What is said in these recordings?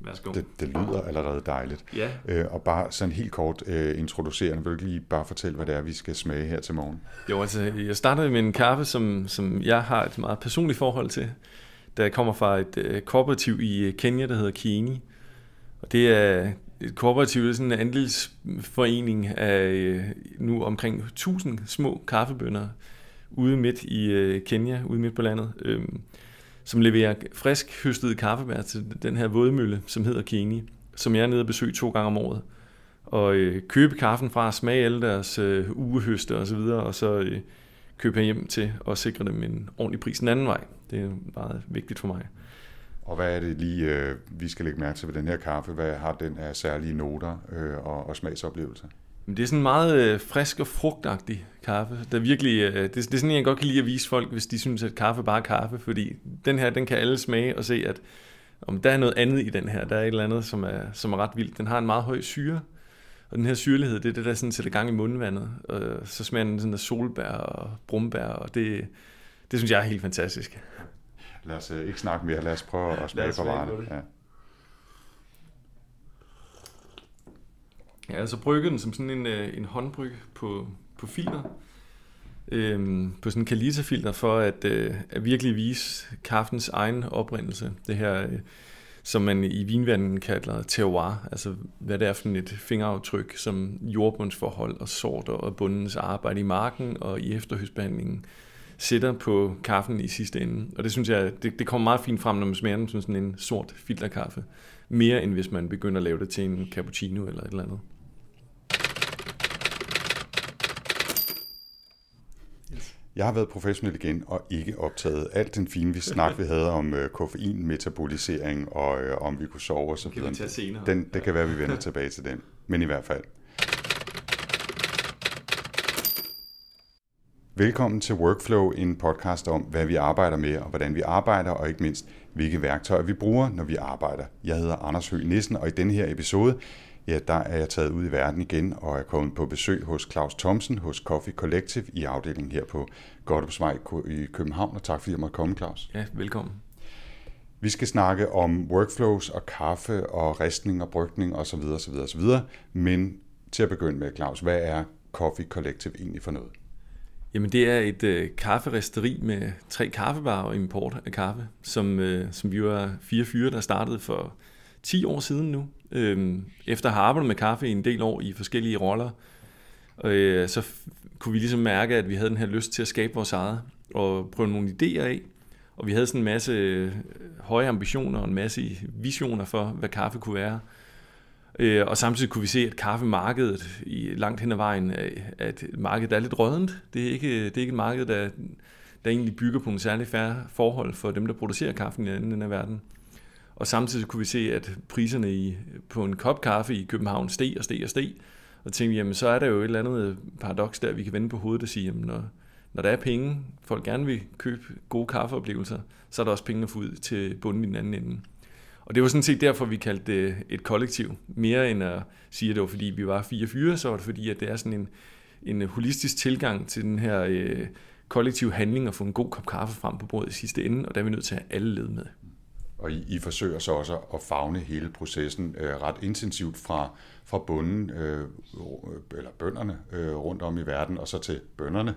Værsgo. Det, det lyder allerede dejligt. Ja. Øh, og bare sådan helt kort øh, introducerende, vil du lige bare fortælle, hvad det er, vi skal smage her til morgen? Jo, altså, jeg startede med en kaffe, som, som jeg har et meget personligt forhold til, der kommer fra et øh, kooperativ i øh, Kenya, der hedder Kieni. Og det er et kooperativ, det er sådan en andelsforening af øh, nu omkring 1000 små kaffebønder ude midt i øh, Kenya, ude midt på landet, øh, som leverer frisk høstede kaffebær til den her vådmølle, som hedder Kini, som jeg er nede og besøge to gange om året. Og øh, købe kaffen fra, smage alle deres øh, ugehøste og så videre, og så øh, købe hjem til og sikre dem en ordentlig pris den anden vej. Det er meget vigtigt for mig. Og hvad er det lige, øh, vi skal lægge mærke til ved den her kaffe? Hvad har den af særlige noter øh, og, og smagsoplevelser? Men det er sådan en meget øh, frisk og frugtagtig kaffe. Der virkelig, øh, det, det er sådan, jeg godt kan lide at vise folk, hvis de synes, at kaffe bare er kaffe. Fordi den her, den kan alle smage og se, at om der er noget andet i den her. Der er et eller andet, som er, som er ret vildt. Den har en meget høj syre. Og den her syrlighed, det er det, der sådan sætter gang i mundvandet. Og så smager den sådan af solbær og brumbær, og det, det synes jeg er helt fantastisk. Lad os øh, ikke snakke mere, lad os prøve at smage på varerne. Ja. Ja, altså brygget den som sådan en, øh, en håndbryg på, på filter. Øhm, på sådan en kalita-filter for at, øh, at virkelig vise kaffens egen oprindelse. Det her, øh, som man i vinverdenen kalder terroir, altså hvad det er for et fingeraftryk, som jordbundsforhold og sorter og bundens arbejde i marken og i efterhøstbehandlingen sætter på kaffen i sidste ende. Og det synes jeg, det, det kommer meget fint frem, når man smager den som sådan en sort filterkaffe. Mere end hvis man begynder at lave det til en cappuccino eller et eller andet. Jeg har været professionel igen og ikke optaget alt den fine vi snak, vi havde om øh, koffein, metabolisering og øh, om vi kunne sove og så Kan vi tage senere. Den, det kan være, vi vender tilbage til den. Men i hvert fald. Velkommen til Workflow, en podcast om, hvad vi arbejder med og hvordan vi arbejder, og ikke mindst, hvilke værktøjer vi bruger, når vi arbejder. Jeg hedder Anders Høgh Nissen, og i denne her episode, ja, der er jeg taget ud i verden igen og er kommet på besøg hos Claus Thomsen hos Coffee Collective i afdelingen her på Godthåbsvej i København. Og tak fordi jeg måtte komme, Claus. Ja, velkommen. Vi skal snakke om workflows og kaffe og ristning og brygning osv. osv. osv. Men til at begynde med, Claus, hvad er Coffee Collective egentlig for noget? Jamen det er et øh, kafferisteri med tre kaffebarer og import af kaffe, som, øh, som vi var fire fyre, der startede for 10 år siden nu. Øhm, efter at have arbejdet med kaffe i en del år i forskellige roller, øh, så kunne vi ligesom mærke, at vi havde den her lyst til at skabe vores eget og prøve nogle idéer af. Og vi havde sådan en masse øh, høje ambitioner og en masse visioner for, hvad kaffe kunne være. Øh, og samtidig kunne vi se, at kaffemarkedet i langt hen ad vejen øh, at markedet er lidt rødent. Det er ikke, det er ikke et marked, der, der egentlig bygger på en særlig færre forhold for dem, der producerer kaffen i den anden af verden. Og samtidig kunne vi se, at priserne i, på en kop kaffe i København steg og steg og steg. Og tænkte, jamen så er der jo et eller andet øh, paradoks der, vi kan vende på hovedet og sige, jamen når, når der er penge, folk gerne vil købe gode kaffeoplevelser, så er der også penge at få ud til bunden i den anden ende. Og det var sådan set derfor, vi kaldte det et kollektiv. Mere end at sige, at det var fordi, vi var fire fyre, så var det fordi, at det er sådan en, en holistisk tilgang til den her øh, kollektiv handling og få en god kop kaffe frem på bordet i sidste ende, og der er vi nødt til at have alle led med. Og I, I forsøger så også at fagne hele processen øh, ret intensivt fra, fra bunden, øh, eller bønderne øh, rundt om i verden, og så til bønderne.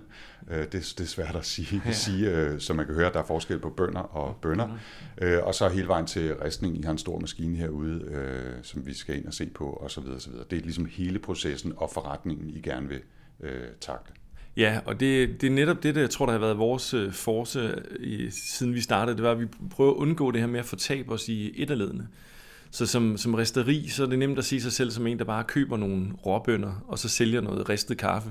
Øh, det, det er svært at sige, ja. sige øh, så man kan høre, at der er forskel på bønder og bønder. Øh, og så hele vejen til restning. I har en stor maskine herude, øh, som vi skal ind og se på, og så videre, og så videre. Det er ligesom hele processen og forretningen, I gerne vil øh, takle. Ja, og det, det er netop det, der jeg tror, der har været vores øh, force øh, i, siden vi startede. Det var, at vi prøver at undgå det her med at fortabe os i etterledende. Så som, som resteri, så er det nemt at sige sig selv som en, der bare køber nogle råbønder, og så sælger noget ristet kaffe.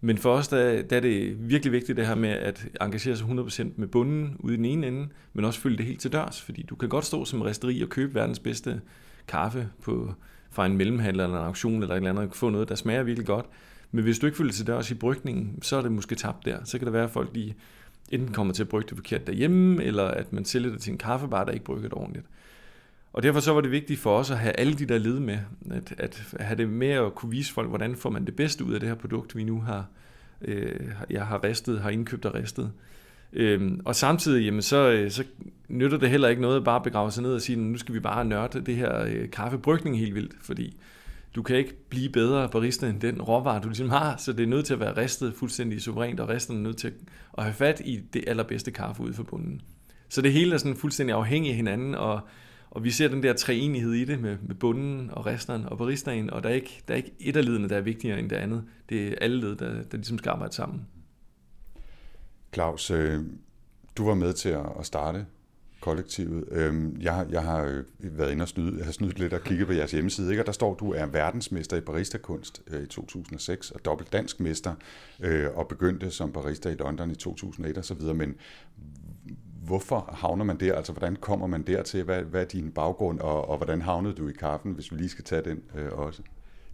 Men for os, der, der er det virkelig vigtigt det her med at engagere sig 100% med bunden ude i den ene ende, men også følge det helt til dørs, fordi du kan godt stå som resteri og købe verdens bedste kaffe på, fra en mellemhandler eller en auktion eller et eller andet, og få noget, der smager virkelig godt, men hvis du ikke følger til dørs i brygningen, så er det måske tabt der. Så kan det være, at folk lige enten kommer til at brygge det forkert derhjemme, eller at man sælger det til en kaffebar, der ikke brygger det ordentligt. Og derfor så var det vigtigt for os at have alle de der led med, at, at have det med at kunne vise folk, hvordan får man det bedste ud af det her produkt, vi nu har, øh, jeg har ristet, har indkøbt og ristet. Øhm, og samtidig, jamen, så, øh, så nytter det heller ikke noget at bare begrave sig ned og sige, nu skal vi bare nørde det her øh, kaffebrygning helt vildt, fordi du kan ikke blive bedre barista end den råvare, du ligesom har, så det er nødt til at være ristet fuldstændig suverænt, og resten er nødt til at have fat i det allerbedste kaffe ude for bunden. Så det hele er sådan fuldstændig afhængig af hinanden, og, og vi ser den der treenighed i det med, med bunden og resteren og baristaen, og der er ikke, der er ikke et af ledene, der er vigtigere end det andet. Det er alle led, der, der ligesom skal arbejde sammen. Claus, øh, du var med til at starte kollektivet. Øhm, jeg, jeg har øh, været inde og snyde, jeg har snydt lidt og kigget på jeres hjemmeside, ikke? og der står, at du er verdensmester i barista-kunst øh, i 2006 og dobbelt dansk mester øh, og begyndte som barista i London i 2001 osv. Men hvorfor havner man der? Altså, hvordan kommer man dertil? Hvad, hvad er din baggrund, og, og hvordan havnede du i kaffen, hvis vi lige skal tage den øh, også?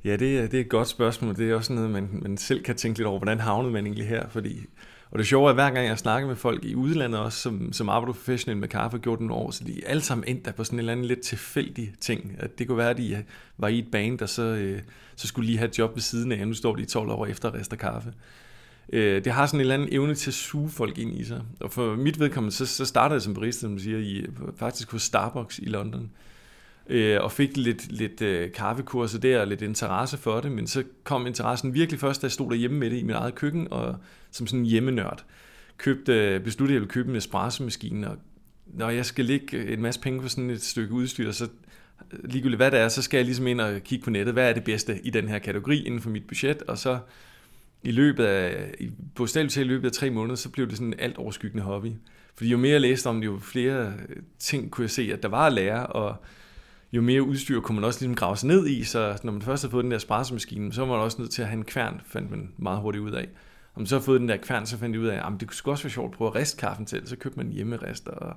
Ja, det er, det er et godt spørgsmål. Det er også noget, man, man selv kan tænke lidt over, hvordan havnede man egentlig her? Fordi, og det sjove er, at hver gang jeg snakker med folk i udlandet også, som, som arbejder professionelt med kaffe, gjort nogle år, så de er alle sammen endt der på sådan en eller anden lidt tilfældig ting. At det kunne være, at de øh, var i et band, og så, øh, så skulle lige have et job ved siden af, og nu står de 12 år efter at rester kaffe. Øh, det har sådan en eller anden evne til at suge folk ind i sig. Og for mit vedkommende, så, så startede jeg som barista, som siger, i, faktisk hos Starbucks i London. Øh, og fik lidt, lidt øh, kaffekurser der, og lidt interesse for det, men så kom interessen virkelig først, da jeg stod derhjemme med det i mit eget køkken, og som sådan en hjemmenørd. Købte, øh, besluttede, at jeg ville købe en espresso-maskine, og når jeg skal lægge en masse penge på sådan et stykke udstyr, så øh, ligegyldigt hvad det er, så skal jeg ligesom ind og kigge på nettet, hvad er det bedste i den her kategori inden for mit budget, og så i løbet af, på til i løbet af tre måneder, så blev det sådan en alt overskyggende hobby. Fordi jo mere jeg læste om det, jo flere øh, ting kunne jeg se, at der var at lære, og jo mere udstyr kunne man også ligesom grave sig ned i, så når man først havde fået den der espressomaskine, så var man også nødt til at have en kværn, fandt man meget hurtigt ud af. Om så har fået den der kværn, så fandt jeg ud af, at det kunne også være sjovt at prøve at riste kaffen til, så købte man hjemmerester, og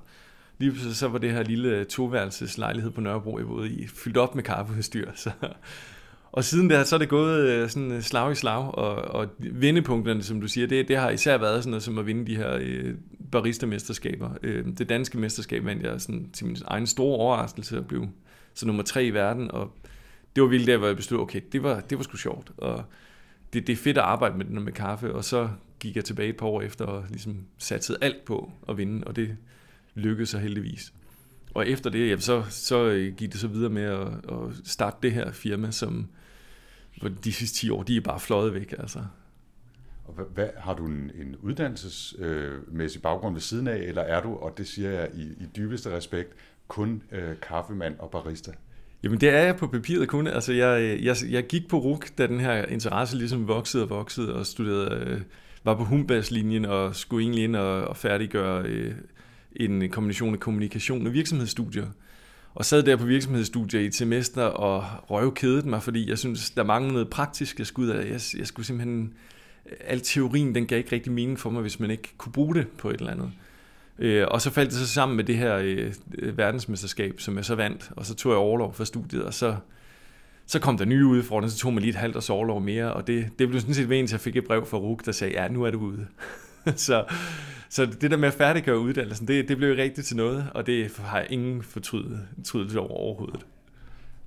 lige pludselig så var det her lille toværelses lejlighed på Nørrebro, jeg boede i, fyldt op med kaffeudstyr, så. Og siden der, så er det gået øh, sådan øh, slag i slag, og, og vendepunkterne, som du siger, det, det har især været sådan noget som at vinde de her øh, barista-mesterskaber. Øh, det danske mesterskab vandt jeg sådan, til min egen store overraskelse at blive så nummer tre i verden, og det var vildt der, hvor jeg besluttede, okay, det var, det var sgu sjovt, og det, det er fedt at arbejde med den med kaffe, og så gik jeg tilbage et par år efter og ligesom satsede alt på at vinde, og det lykkedes så heldigvis. Og efter det, jamen, så, så øh, gik det så videre med at, at starte det her firma, som, hvor de sidste 10 år, de er bare fløjet væk. Altså. Og hvad, hvad, har du en, en uddannelsesmæssig øh, baggrund ved siden af, eller er du, og det siger jeg i, i dybeste respekt, kun øh, kaffemand og barista? Jamen det er jeg på papiret kun. Altså jeg, jeg, jeg gik på RUK, da den her interesse ligesom voksede og voksede, og studerede, øh, var på Humbas-linjen og skulle egentlig ind og, og færdiggøre øh, en kombination af kommunikation og virksomhedsstudier og sad der på virksomhedsstudier i et semester og røvkedede mig, fordi jeg synes, der manglede noget praktisk, jeg skulle ud af. Jeg, jeg skulle simpelthen... Al teorien, den gav ikke rigtig mening for mig, hvis man ikke kunne bruge det på et eller andet. Øh, og så faldt det så sammen med det her øh, verdensmesterskab, som jeg så vandt, og så tog jeg overlov fra studiet, og så, så kom der nye udfordringer, så tog man lige et halvt års overlov mere, og det, det blev sådan set ved, jeg fik et brev fra RUG, der sagde, ja, nu er du ude. så, så det der med at færdiggøre uddannelsen, det, det blev rigtigt til noget, og det har jeg ingen fortrydelse over overhovedet.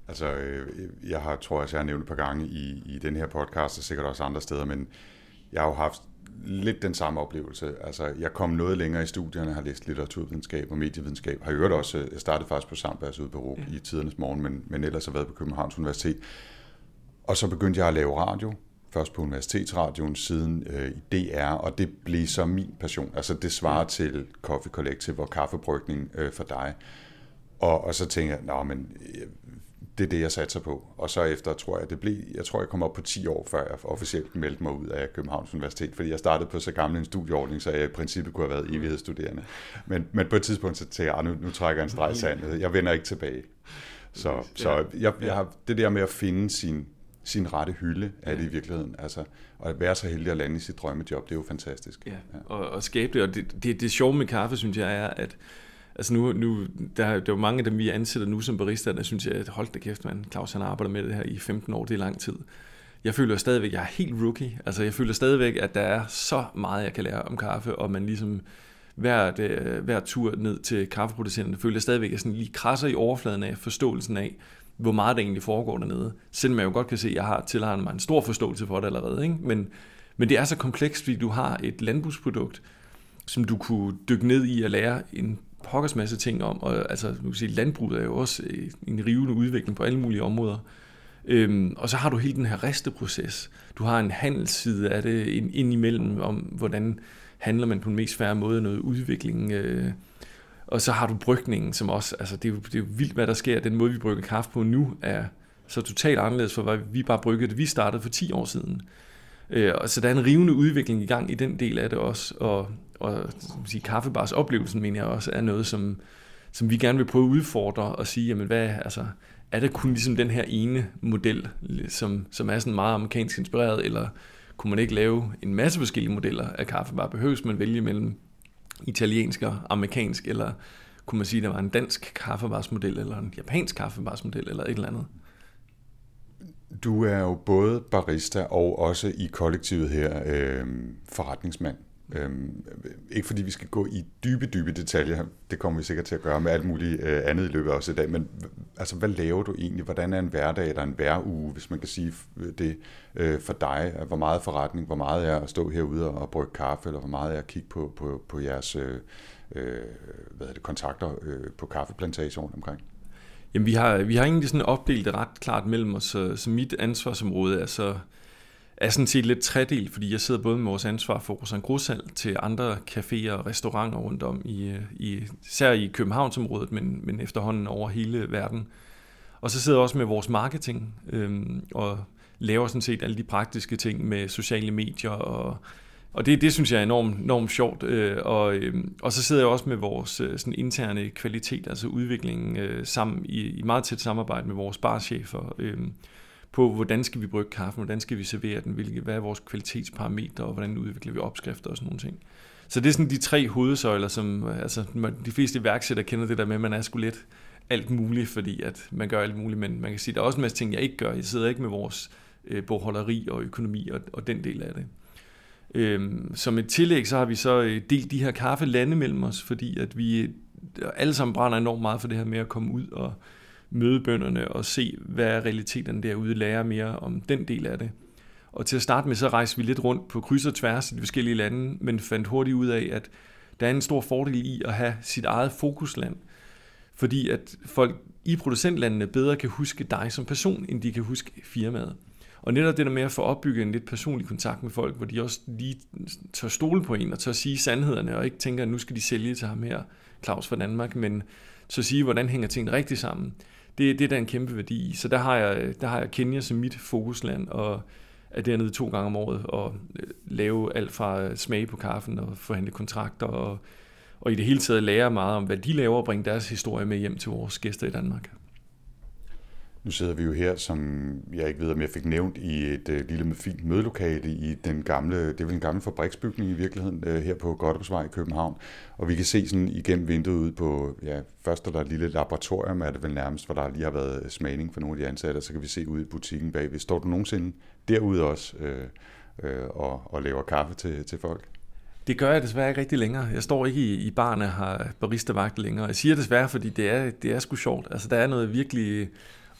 Altså, øh, jeg har, tror jeg, jeg har nævnt et par gange i, i den her podcast, og sikkert også andre steder, men jeg har jo haft lidt den samme oplevelse. Altså, jeg kom noget længere i studierne, har læst litteraturvidenskab og medievidenskab, har hørt også, jeg startede faktisk på Sambas ude på RUG ja. i tidernes morgen, men, men ellers har været på Københavns Universitet. Og så begyndte jeg at lave radio, først på Universitetsradioen, siden øh, i DR, og det blev så min passion. Altså det svarer til Coffee Collective og kaffebrygning øh, for dig. Og, og så tænkte jeg, nå, men øh, det er det, jeg satser på. Og så efter, tror jeg, det blev, jeg tror, jeg kom op på 10 år, før jeg officielt meldte mig ud af Københavns Universitet, fordi jeg startede på så gammel en studieordning, så jeg i princippet kunne have været evighedsstuderende. Men, men på et tidspunkt så tænkte jeg, nu, nu trækker jeg en streg sandet. Jeg vender ikke tilbage. Så, så jeg, jeg har, det der med at finde sin, sin rette hylde er det i virkeligheden. Altså, og at være så heldig at lande i sit drømmejob, det er jo fantastisk. Ja, ja. Og, og skabe det. Og det, det, det sjove med kaffe, synes jeg, er, at altså nu, nu der, der er jo mange af dem, vi ansætter nu som barista, der synes jeg, at hold da kæft, man, Claus han arbejder med det her i 15 år, det er lang tid. Jeg føler stadigvæk, at jeg er helt rookie. Altså jeg føler stadigvæk, at der er så meget, jeg kan lære om kaffe, og man ligesom hver, hver tur ned til kaffeproducenterne, føler jeg stadigvæk, at jeg sådan lige krasser i overfladen af forståelsen af, hvor meget der egentlig foregår dernede. Selvom jeg jo godt kan se, at jeg har tilegnet mig en stor forståelse for det allerede. Ikke? Men, men det er så komplekst, fordi du har et landbrugsprodukt, som du kunne dykke ned i og lære en pokkers masse ting om. Og altså, du kan sige, landbruget er jo også øh, en rivende udvikling på alle mulige områder. Øhm, og så har du hele den her resteproces. Du har en handelsside af det ind, ind imellem, om hvordan handler man på den mest færre måde, noget udvikling. Øh, og så har du brygningen, som også, altså det er, jo, det er jo vildt, hvad der sker. Den måde, vi brygger kaffe på nu, er så totalt anderledes for, hvad vi bare bryggede, vi startede for 10 år siden. Øh, og så der er en rivende udvikling i gang i den del af det også, og, og sige, kaffebars oplevelsen, mener jeg også, er noget, som, som vi gerne vil prøve at udfordre og sige, jamen hvad, altså, er det kun ligesom den her ene model, som, som er sådan meget amerikansk inspireret, eller kunne man ikke lave en masse forskellige modeller af kaffebar? Behøves man vælge mellem italiensk og amerikansk, eller kunne man sige, at der var en dansk kaffebarsmodel, eller en japansk kaffebarsmodel, eller et eller andet? Du er jo både barista og også i kollektivet her øh, forretningsmand. Øhm, ikke fordi vi skal gå i dybe, dybe detaljer, det kommer vi sikkert til at gøre med alt muligt øh, andet i løbet af os i dag, men altså, hvad laver du egentlig? Hvordan er en hverdag eller en hveruge, hvis man kan sige det øh, for dig? Hvor meget forretning, hvor meget er at stå herude og brygge kaffe, eller hvor meget er at kigge på, på, på jeres øh, øh hvad er det, kontakter øh, på kaffeplantationen omkring? Jamen, vi har, vi har egentlig sådan opdelt det ret klart mellem os, så, så mit ansvarsområde er så er sådan set lidt tredelt, fordi jeg sidder både med vores ansvar for Rosan Grosal til andre caféer og restauranter rundt om, i, i, især i Københavnsområdet, men, men efterhånden over hele verden. Og så sidder jeg også med vores marketing øhm, og laver sådan set alle de praktiske ting med sociale medier og og det, det synes jeg er enormt, enormt sjovt. Øh, og, øh, og så sidder jeg også med vores øh, sådan interne kvalitet, altså udviklingen, øh, sammen i, i meget tæt samarbejde med vores barchefer. Øh, på, hvordan skal vi brygge kaffen, hvordan skal vi servere den, hvilke, hvad er vores kvalitetsparametre, og hvordan udvikler vi opskrifter og sådan nogle ting. Så det er sådan de tre hovedsøjler, som øh, altså, de fleste iværksættere kender det der med, at man er sgu lidt alt muligt, fordi at man gør alt muligt, men man kan sige, at der er også en masse ting, jeg ikke gør. Jeg sidder ikke med vores øh, bogholderi og økonomi og, og den del af det. Øhm, som et tillæg, så har vi så øh, delt de her kaffe lande mellem os, fordi at vi øh, alle sammen brænder enormt meget for det her med at komme ud og møde bønderne og se, hvad er realiteten derude, lære mere om den del af det. Og til at starte med, så rejste vi lidt rundt på kryds og tværs i de forskellige lande, men fandt hurtigt ud af, at der er en stor fordel i at have sit eget fokusland. Fordi at folk i producentlandene bedre kan huske dig som person, end de kan huske firmaet. Og netop det der med at få opbygget en lidt personlig kontakt med folk, hvor de også lige tør stole på en og tør sige sandhederne, og ikke tænker, at nu skal de sælge til ham her, Claus fra Danmark, men så sige, hvordan hænger tingene rigtigt sammen det, det er der en kæmpe værdi i. Så der har jeg, der har jeg Kenya som mit fokusland, og er dernede to gange om året og øh, lave alt fra øh, smage på kaffen og forhandle kontrakter og, og i det hele taget lære meget om, hvad de laver og bringe deres historie med hjem til vores gæster i Danmark. Nu sidder vi jo her, som jeg ikke ved, om jeg fik nævnt, i et øh, lille fint mødelokale i den gamle, det er vel en gammel fabriksbygning i virkeligheden, øh, her på Goddersvej i København. Og vi kan se sådan igennem vinduet ud på, ja, først er der et lille laboratorium, er det vel nærmest, hvor der lige har været øh, smagning for nogle af de ansatte, og så kan vi se ud i butikken bagved. Står du nogensinde derude også øh, øh, og, og laver kaffe til, til folk? Det gør jeg desværre ikke rigtig længere. Jeg står ikke i, i barne og har barista-vagt længere. Jeg siger desværre, fordi det er, det er sgu sjovt. Altså, der er noget virkelig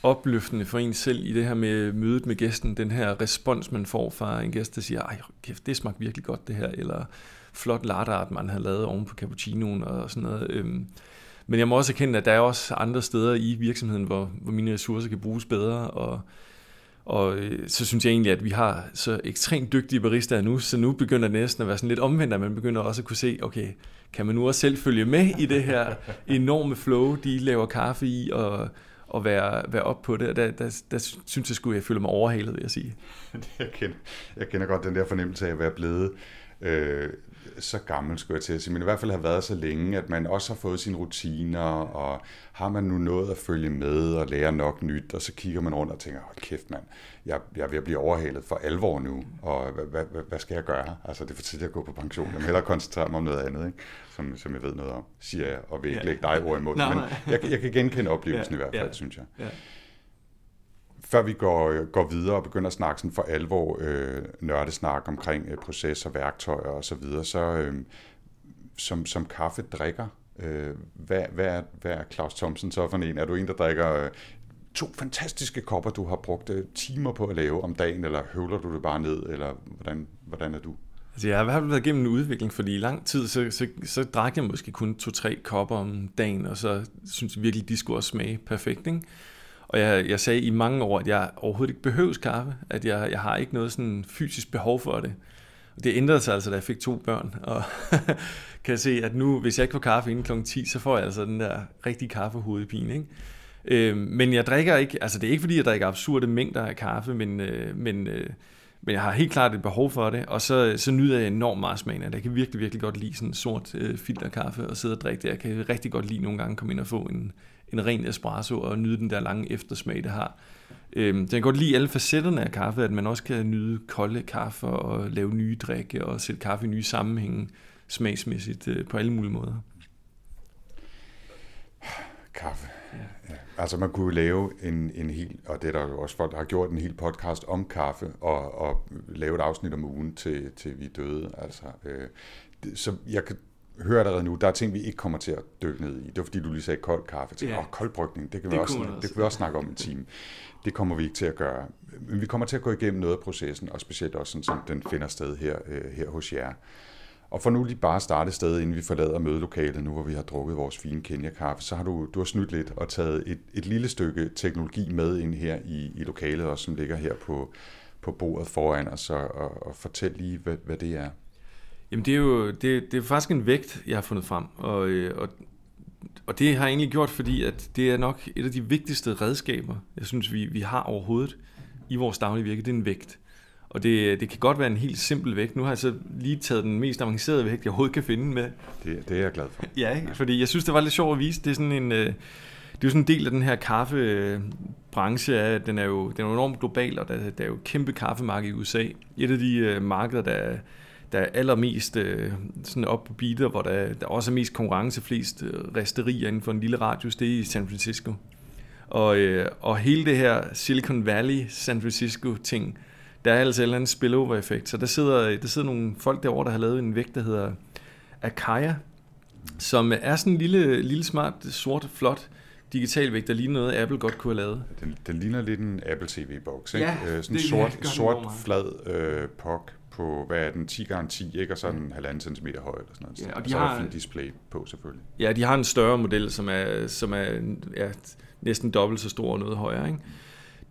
opløftende for en selv i det her med mødet med gæsten, den her respons, man får fra en gæst, der siger, ej kæft, det smagte virkelig godt det her, eller flot latte art, man har lavet oven på cappuccinoen og sådan noget. Øhm, men jeg må også erkende, at der er også andre steder i virksomheden, hvor, hvor mine ressourcer kan bruges bedre, og, og øh, så synes jeg egentlig, at vi har så ekstremt dygtige baristaer nu, så nu begynder det næsten at være sådan lidt omvendt, at man begynder også at kunne se, okay, kan man nu også selv følge med i det her enorme flow, de laver kaffe i, og at være, være op på det. Og der, der, der synes jeg sgu, jeg føler mig overhalet, vil jeg sige. jeg, kender, jeg kender godt den der fornemmelse af at være blevet øh, så gammel, skulle jeg til at sige, men i hvert fald har været så længe, at man også har fået sine rutiner, og har man nu noget at følge med og lære nok nyt, og så kigger man rundt og tænker, hold kæft mand, jeg, jeg er ved at blive overhalet for alvor nu, og hvad, hvad, hvad skal jeg gøre? Altså det er for tidligt at gå på pension, jeg må hellere koncentrere mig om noget andet, ikke? Som, som jeg ved noget om, siger jeg, og vil ikke lægge dig ord imod, men jeg, jeg kan genkende oplevelsen ja, i hvert fald, ja, synes jeg. Ja før vi går, går videre og begynder at snakke sådan for alvor øh, nørdesnak omkring øh, processer, værktøjer og så videre, så øh, som, som kaffedrikker, øh, hvad, hvad, er, hvad er Claus Thomsen så for en? Er du en, der drikker øh, to fantastiske kopper, du har brugt øh, timer på at lave om dagen, eller høvler du det bare ned, eller hvordan, hvordan er du? Altså, jeg har i hvert fald været igennem en udvikling, fordi i lang tid, så, så, så drak jeg måske kun to-tre kopper om dagen, og så synes jeg virkelig, de skulle også smage perfekt, ikke? Og jeg, jeg sagde i mange år, at jeg overhovedet ikke behøves kaffe, at jeg, jeg har ikke noget sådan fysisk behov for det. Og det ændrede sig altså, da jeg fik to børn, og kan jeg se, at nu, hvis jeg ikke får kaffe inden kl. 10, så får jeg altså den der rigtige kaffehovedpine, ikke? Øh, men jeg drikker ikke, altså det er ikke fordi, jeg drikker absurde mængder af kaffe, men, øh, men, øh, men jeg har helt klart et behov for det, og så, så nyder jeg enormt meget smagen af det. Jeg kan virkelig, virkelig godt lide sådan en sort øh, filterkaffe og sidde og drikke det. Jeg kan rigtig godt lide nogle gange komme ind og få en, en ren espresso og nyde den der lange eftersmag, det har. Øhm, jeg kan godt lide alle facetterne af kaffe, at man også kan nyde kolde kaffe og lave nye drikke og sætte kaffe i nye sammenhænge smagsmæssigt øh, på alle mulige måder. Kaffe. Ja. Ja. Altså man kunne lave en, en hel, og det er der jo også folk, der har gjort en hel podcast om kaffe, og, og lave et afsnit om ugen til, til vi døde. Altså, øh, det, så jeg kan høre allerede nu, der er ting, vi ikke kommer til at dykke ned i. Det var fordi, du lige sagde kold kaffe. Til, ja. kold brygning, det kan, vi, det også, det kan vi også snakke om en time. Det kommer vi ikke til at gøre. Men vi kommer til at gå igennem noget af processen, og specielt også sådan, som den finder sted her, øh, her hos jer. Og for nu lige bare starte sted, inden vi forlader mødelokalet, nu hvor vi har drukket vores fine Kenya-kaffe, så har du, du har snydt lidt og taget et, et lille stykke teknologi med ind her i, i lokalet, også, som ligger her på, på bordet foran os, og, og, og fortæl lige, hvad, hvad det er. Jamen det er jo det, det er faktisk en vægt, jeg har fundet frem, og, øh, og, og det har jeg egentlig gjort, fordi at det er nok et af de vigtigste redskaber, jeg synes, vi, vi har overhovedet i vores daglige virke, det er en vægt. Og det, det kan godt være en helt simpel vægt. Nu har jeg så lige taget den mest avancerede vægt, jeg overhovedet kan finde med. Det, det er jeg glad for. Ja, ikke? fordi jeg synes, det var lidt sjovt at vise. Det er sådan en, øh, det er jo sådan en del af den her kaffebranche. Den er jo, den er jo enormt global, og der, der er jo et kæmpe kaffemarked i USA. Et af de øh, markeder, der, der er allermest øh, sådan op på beater, hvor der, der også er mest konkurrence, flest resterier inden for en lille radius, det er i San Francisco. Og, og hele det her Silicon Valley, San Francisco ting, der er altså en eller anden spillover-effekt. Så der sidder, der sidder nogle folk derovre, der har lavet en vægt, der hedder Akaya, som er sådan en lille, lille smart, sort, flot digital vægt, der ligner noget, Apple godt kunne have lavet. Den, den ligner lidt en Apple TV-boks, ikke? Ja, øh, sådan en sort, sort flad øh, pok på, hvad er den, 10 x 10, ikke? Og så en halvanden centimeter høj eller sådan noget. Ja, og de så har, er en display på selvfølgelig. Ja, de har en større model, som er, som er ja, næsten dobbelt så stor og noget højere, ikke?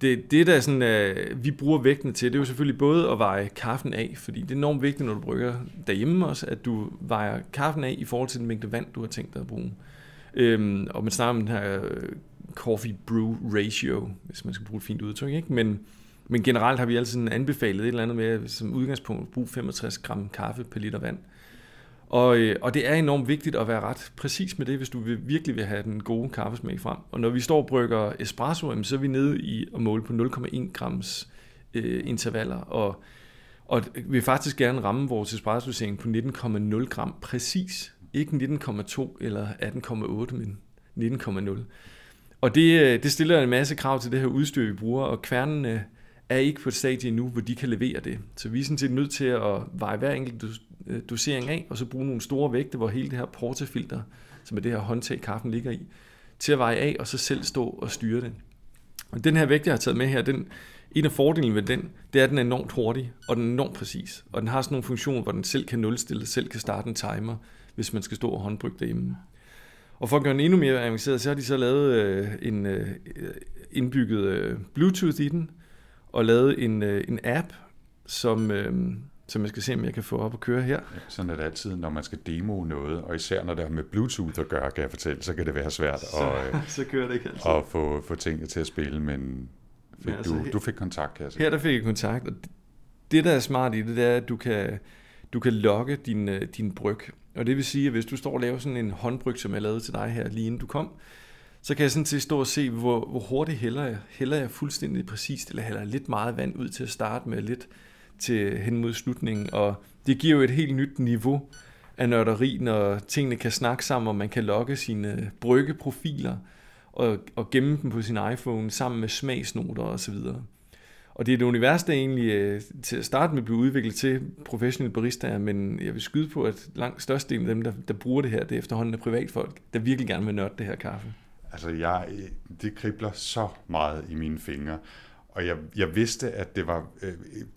Det, det der sådan, uh, vi bruger vægten til, det er jo selvfølgelig både at veje kaffen af, fordi det er enormt vigtigt, når du brygger derhjemme også, at du vejer kaffen af i forhold til den mængde vand, du har tænkt dig at bruge. Øhm, og man snakker om den her øh, coffee brew ratio, hvis man skal bruge et fint udtryk, ikke? Men, men generelt har vi altid anbefalet et eller andet med, som udgangspunkt, at bruge 65 gram kaffe per liter vand. Og, øh, og det er enormt vigtigt at være ret præcis med det, hvis du vil, virkelig vil have den gode kaffesmag frem. Og når vi står og brygger espresso, så er vi nede i at måle på 0,1 grams øh, intervaller. Og, og vi vil faktisk gerne ramme vores espresso på 19,0 gram præcis. Ikke 19,2 eller 18,8, men 19,0. Og det, øh, det stiller en masse krav til det her udstyr, vi bruger, og kværnene øh, er ikke på et stadie endnu, hvor de kan levere det. Så vi er sådan set nødt til at veje hver enkelt øh, dosering af, og så bruge nogle store vægte, hvor hele det her portafilter, som er det her håndtag, kaffen ligger i, til at veje af, og så selv stå og styre det. Og den her vægt, jeg har taget med her, den, en af fordelene ved den, det er, at den er enormt hurtig, og den er enormt præcis. Og den har sådan nogle funktioner, hvor den selv kan nulstille, selv kan starte en timer, hvis man skal stå og håndbrygge derhjemme. Og for at gøre den endnu mere avanceret, så har de så lavet øh, en øh, indbygget øh, Bluetooth i den, og lavet en, øh, en app, som, øh, som jeg skal se, om jeg kan få op og køre her. Ja, sådan er det altid, når man skal demo noget, og især når det har med Bluetooth at gøre, kan jeg fortælle, så kan det være svært så, at, så kører det ikke altid. at få, få tingene til at spille, men fik men altså, du, du fik kontakt, kan jeg sige. Her der fik jeg kontakt, og det, der er smart i det, det er, at du kan, du kan logge din, øh, din bryg. Og det vil sige, at hvis du står og laver sådan en håndbryg, som jeg lavede til dig her, lige inden du kom, så kan jeg sådan set stå og se, hvor, hvor hurtigt hælder jeg. Hælder jeg fuldstændig præcist, eller hælder jeg lidt meget vand ud til at starte med, lidt til hen mod slutningen, og det giver jo et helt nyt niveau af nørderi, når tingene kan snakke sammen, og man kan logge sine bryggeprofiler og, og gemme dem på sin iPhone sammen med smagsnoter osv. Og det er et univers, der egentlig øh, til at starte med blev udviklet til professionelle baristaer, men jeg vil skyde på, at langt størstedelen af dem, der, der bruger det her, det er efterhånden er privatfolk, der virkelig gerne vil nørde det her kaffe. Altså, jeg, det kribler så meget i mine fingre. og jeg, jeg vidste, at det var øh, en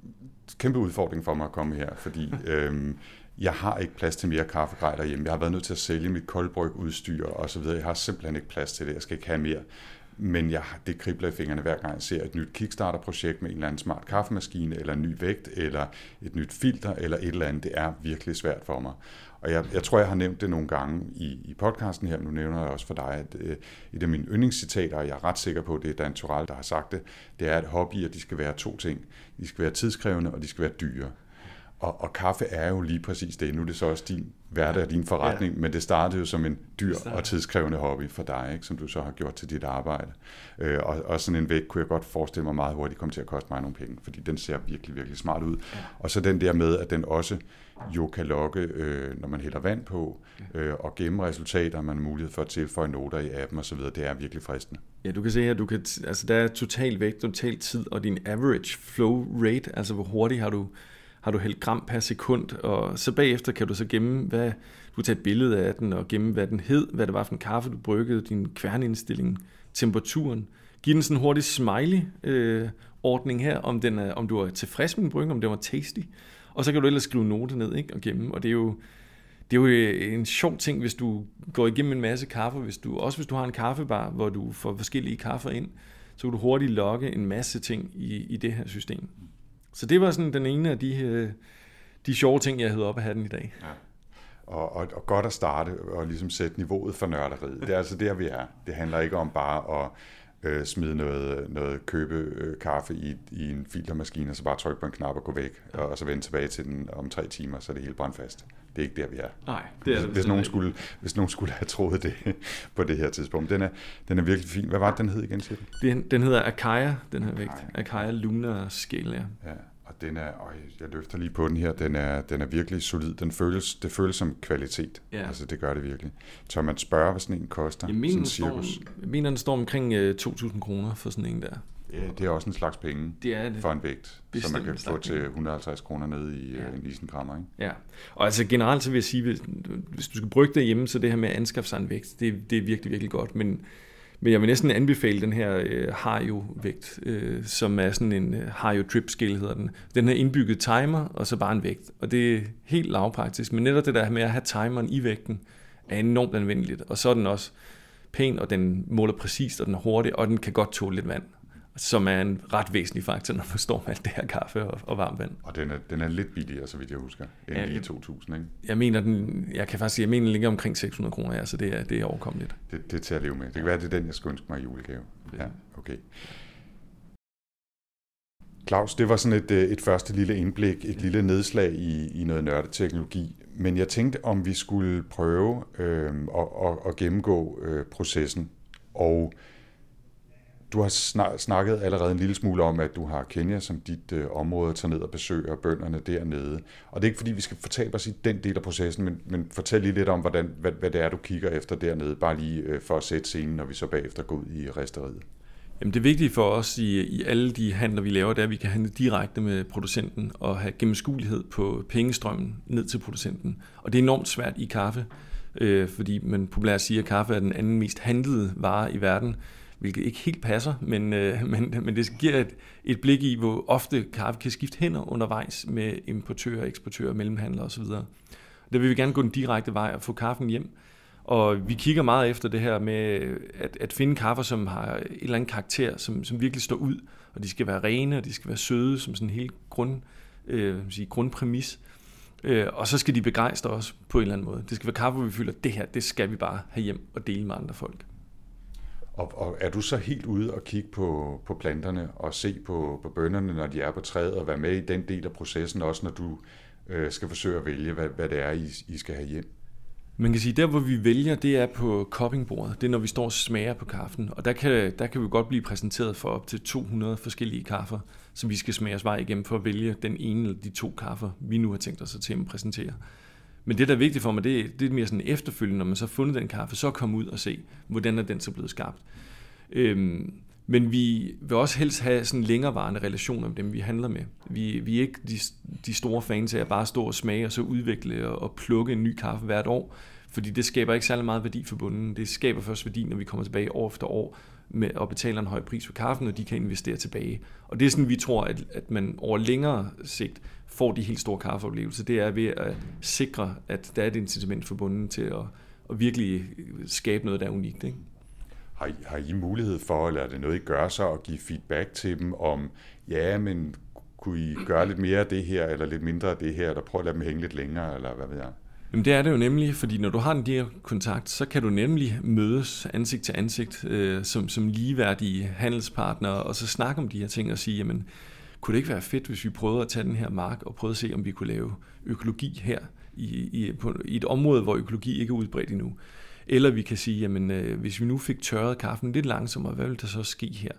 kæmpe udfordring for mig at komme her, fordi øh, jeg har ikke plads til mere kaffegrej derhjemme. Jeg har været nødt til at sælge mit koldbryg udstyr og så videre. Jeg har simpelthen ikke plads til det. Jeg skal ikke have mere. Men jeg, det kribler i fingrene hver gang jeg ser et nyt Kickstarter-projekt med en eller anden smart kaffemaskine, eller en ny vægt, eller et nyt filter, eller et eller andet. Det er virkelig svært for mig. Og jeg, jeg tror, jeg har nævnt det nogle gange i, i podcasten her, nu nævner jeg også for dig, at øh, et af mine yndlingscitater, og jeg er ret sikker på, at det er Dan Torell, der har sagt det, det er, at hobbyer, de skal være to ting. De skal være tidskrævende, og de skal være dyre. Og, og kaffe er jo lige præcis det. Nu er det så også din hverdag, din forretning, ja. men det startede jo som en dyr og tidskrævende hobby for dig, ikke? som du så har gjort til dit arbejde. Øh, og, og sådan en væg kunne jeg godt forestille mig meget hurtigt kommer til at koste mig nogle penge, fordi den ser virkelig, virkelig smart ud. Ja. Og så den der med, at den også jo kan lokke, øh, når man hælder vand på, øh, og gemme resultater, man har mulighed for at tilføje noter i appen osv., det er virkelig fristende. Ja, du kan se her, du kan, altså der er total vægt, total tid, og din average flow rate, altså hvor hurtigt har du har du hældt gram per sekund, og så bagefter kan du så gemme, hvad, du tager et billede af den, og gemme, hvad den hed, hvad det var for en kaffe, du bryggede, din kværnindstilling, temperaturen. Giv den sådan en hurtig smiley-ordning øh, her, om, den er, om du er tilfreds med din brygge, om den var tasty. Og så kan du ellers skrive note ned ikke, og gemme, og det er jo, det er jo øh, en sjov ting, hvis du går igennem en masse kaffe, hvis du, også hvis du har en kaffebar, hvor du får forskellige kaffer ind, så kan du hurtigt logge en masse ting i, i det her system. Så det var sådan den ene af de, øh, de sjove ting, jeg havde op af hatten i dag. Ja. Og, og, og godt at starte og ligesom sætte niveauet for nørderiet. Det er altså der, vi er. Det handler ikke om bare at øh, smide noget, noget købe øh, kaffe i, i en filtermaskine, og så bare trykke på en knap og gå væk, og, og så vende tilbage til den om tre timer, så er det helt brandfast. Det er ikke der, vi er. Nej, det er hvis, hvis, nogen skulle, hvis nogen skulle have troet det på det her tidspunkt. Den er, den er virkelig fin. Hvad var det, den hed igen, siger Den, den hedder Akaya, den her vægt. Akaya Lunar Scale, ja. ja. Den er, øj, jeg løfter lige på den her, den er, den er virkelig solid. Den føles, det føles som kvalitet. Ja. Altså, det gør det virkelig. Tør man spørge, hvad sådan en koster? Jeg mener, sådan en står, mener den står omkring 2.000 øh, kroner for sådan en der. Ja, det er også en slags penge det er det. for en vægt, som man kan få til 150 kroner ned i ja. Øh, en isenkrammer. Ikke? Ja, og altså generelt så vil jeg sige, hvis, hvis du skal brygge det hjemme, så det her med at anskaffe sig en vægt, det, det er virkelig, virkelig godt. Men, men jeg vil næsten anbefale den her øh, Hario-vægt, øh, som er sådan en øh, Hario Drip Scale hedder den. Den har indbygget timer, og så bare en vægt. Og det er helt lavpraktisk. Men netop det der med at have timeren i vægten, er enormt anvendeligt. Og så er den også pæn, og den måler præcist, og den er hurtig, og den kan godt tåle lidt vand som er en ret væsentlig faktor, når man står med alt det her kaffe og, og varmt vand. Og den er, den er lidt billigere, så vidt jeg husker, end ja, lige 2.000, ikke? Jeg mener, den, jeg kan faktisk sige, jeg mener, den ligger omkring 600 kroner, ja, så det er, det er overkommeligt. Det, det er til at leve med. Det kan være, det er den, jeg skal ønske mig i julegave. Ja, okay. Claus, det var sådan et, øh, et første lille indblik, et lille nedslag i, i noget nørdeteknologi. Men jeg tænkte, om vi skulle prøve øh, at, at, at gennemgå øh, processen. Og du har snakket allerede en lille smule om, at du har Kenya som dit øh, område, tager ned og besøger bønderne dernede. Og det er ikke fordi, vi skal fortabe os i den del af processen, men, men fortæl lige lidt om, hvordan, hvad, hvad det er, du kigger efter dernede, bare lige øh, for at sætte scenen, når vi så bagefter går ud i resteriet. Jamen det vigtige for os i, i alle de handler, vi laver, det er, at vi kan handle direkte med producenten og have gennemskuelighed på pengestrømmen ned til producenten. Og det er enormt svært i kaffe, øh, fordi man populært siger, at kaffe er den anden mest handlede vare i verden hvilket ikke helt passer, men, øh, men, men det giver et, et blik i, hvor ofte kaffe kan skifte hænder undervejs med importører, eksportører, mellemhandlere osv. Der vil vi gerne gå den direkte vej og få kaffen hjem. Og vi kigger meget efter det her med at, at finde kaffer, som har et eller andet karakter, som, som virkelig står ud. Og de skal være rene, og de skal være søde, som sådan en helt grund, øh, sige, grundpræmis. Øh, og så skal de begejstre os på en eller anden måde. Det skal være kaffe, hvor vi føler, at det her, det skal vi bare have hjem og dele med andre folk. Og, og er du så helt ude og kigge på, på planterne og se på, på bønderne, når de er på træet, og være med i den del af processen, også når du øh, skal forsøge at vælge, hvad, hvad det er, I, I skal have hjem? Man kan sige, der hvor vi vælger, det er på koppingbordet. Det er når vi står og smager på kaffen. Og der kan, der kan vi godt blive præsenteret for op til 200 forskellige kaffer, som vi skal smage os vej igennem for at vælge den ene eller de to kaffer, vi nu har tænkt os at til at præsentere. Men det, der er vigtigt for mig, det, er, det er mere sådan efterfølgende, når man så har fundet den kaffe, så komme ud og se, hvordan er den så blevet skabt. Øhm, Men vi vil også helst have sådan længerevarende relationer med dem, vi handler med. Vi, vi er ikke de, de store fans af at bare stå og smage og så udvikle og, og plukke en ny kaffe hvert år, fordi det skaber ikke særlig meget værdi for bunden. Det skaber først værdi, når vi kommer tilbage år efter år med, og betaler en høj pris for kaffen, og de kan investere tilbage. Og det er sådan, vi tror, at, at man over længere sigt får de helt store kaffeoplevelser. Det er ved at sikre, at der er et incitament for bunden til at, at virkelig skabe noget, der er unikt. Ikke? Har I, har I mulighed for, eller er det noget, I gør så, at give feedback til dem om, ja, men kunne I gøre lidt mere af det her, eller lidt mindre af det her, eller prøve at lade dem hænge lidt længere, eller hvad ved jeg? Jamen det er det jo nemlig, fordi når du har en her kontakt, så kan du nemlig mødes ansigt til ansigt øh, som, som ligeværdige handelspartnere, og så snakke om de her ting og sige, jamen kunne det ikke være fedt, hvis vi prøvede at tage den her mark og prøvede at se, om vi kunne lave økologi her i, i, på, i et område, hvor økologi ikke er udbredt endnu. Eller vi kan sige, jamen øh, hvis vi nu fik tørret kaffen lidt langsommere, hvad vil der så ske her?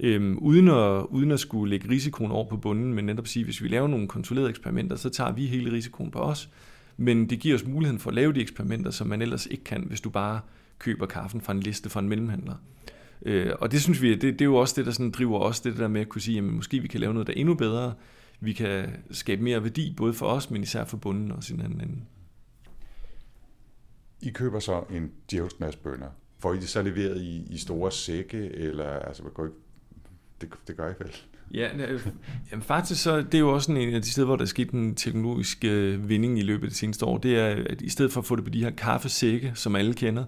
Øhm, uden, at, uden at skulle lægge risikoen over på bunden, men netop sige, hvis vi laver nogle kontrollerede eksperimenter, så tager vi hele risikoen på os. Men det giver os muligheden for at lave de eksperimenter, som man ellers ikke kan, hvis du bare køber kaffen fra en liste fra en mellemhandler. Øh, og det synes vi, det, det er jo også det, der sådan driver os, det der med at kunne sige, at måske vi kan lave noget, der er endnu bedre. Vi kan skabe mere værdi, både for os, men især for bunden og sin anden I køber så en djævelsk masse bønder. Får I det så leveret i, i store sække, eller altså, det, det gør I vel? Ja, jamen faktisk så, det er jo også en af de steder, hvor der er sket en teknologisk øh, vinding i løbet af det seneste år, det er, at i stedet for at få det på de her kaffesække, som alle kender,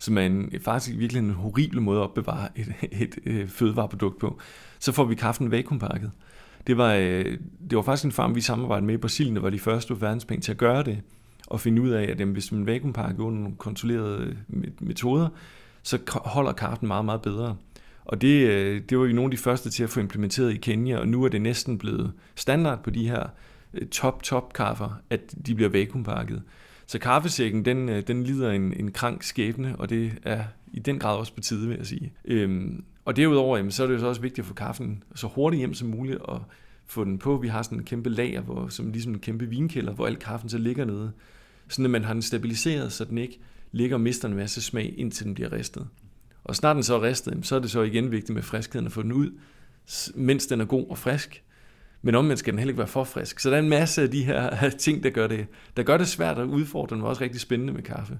som er en, faktisk virkelig en horribel måde at opbevare et, et, et, et fødevareprodukt på, så får vi kaffen vakuumpakket. Det var, øh, det var faktisk en farm, vi samarbejdede med i Brasilien, der var de første på verdenspenge til at gøre det, og finde ud af, at jamen, hvis man vakuumpakker under nogle kontrollerede øh, metoder, så holder kaffen meget, meget bedre. Og det, øh, det var jo nogle af de første til at få implementeret i Kenya, og nu er det næsten blevet standard på de her top-top-kaffer, at de bliver vakuumpakket. Så kaffesækken, den, øh, den lider en, en krank skæbne, og det er i den grad også på tide, vil jeg sige. Øhm, og derudover, jamen, så er det jo så også vigtigt at få kaffen så hurtigt hjem som muligt, og få den på. Vi har sådan en kæmpe lager, hvor, som ligesom en kæmpe vinkælder, hvor al kaffen så ligger nede. Sådan at man har den stabiliseret, så den ikke ligger og mister en masse smag, indtil den bliver ristet. Og snart den så er ristet, så er det så igen vigtigt med friskheden at få den ud, mens den er god og frisk. Men omvendt skal den heller ikke være for frisk. Så der er en masse af de her ting, der gør det, der gør det svært at udfordre, men også rigtig spændende med kaffe.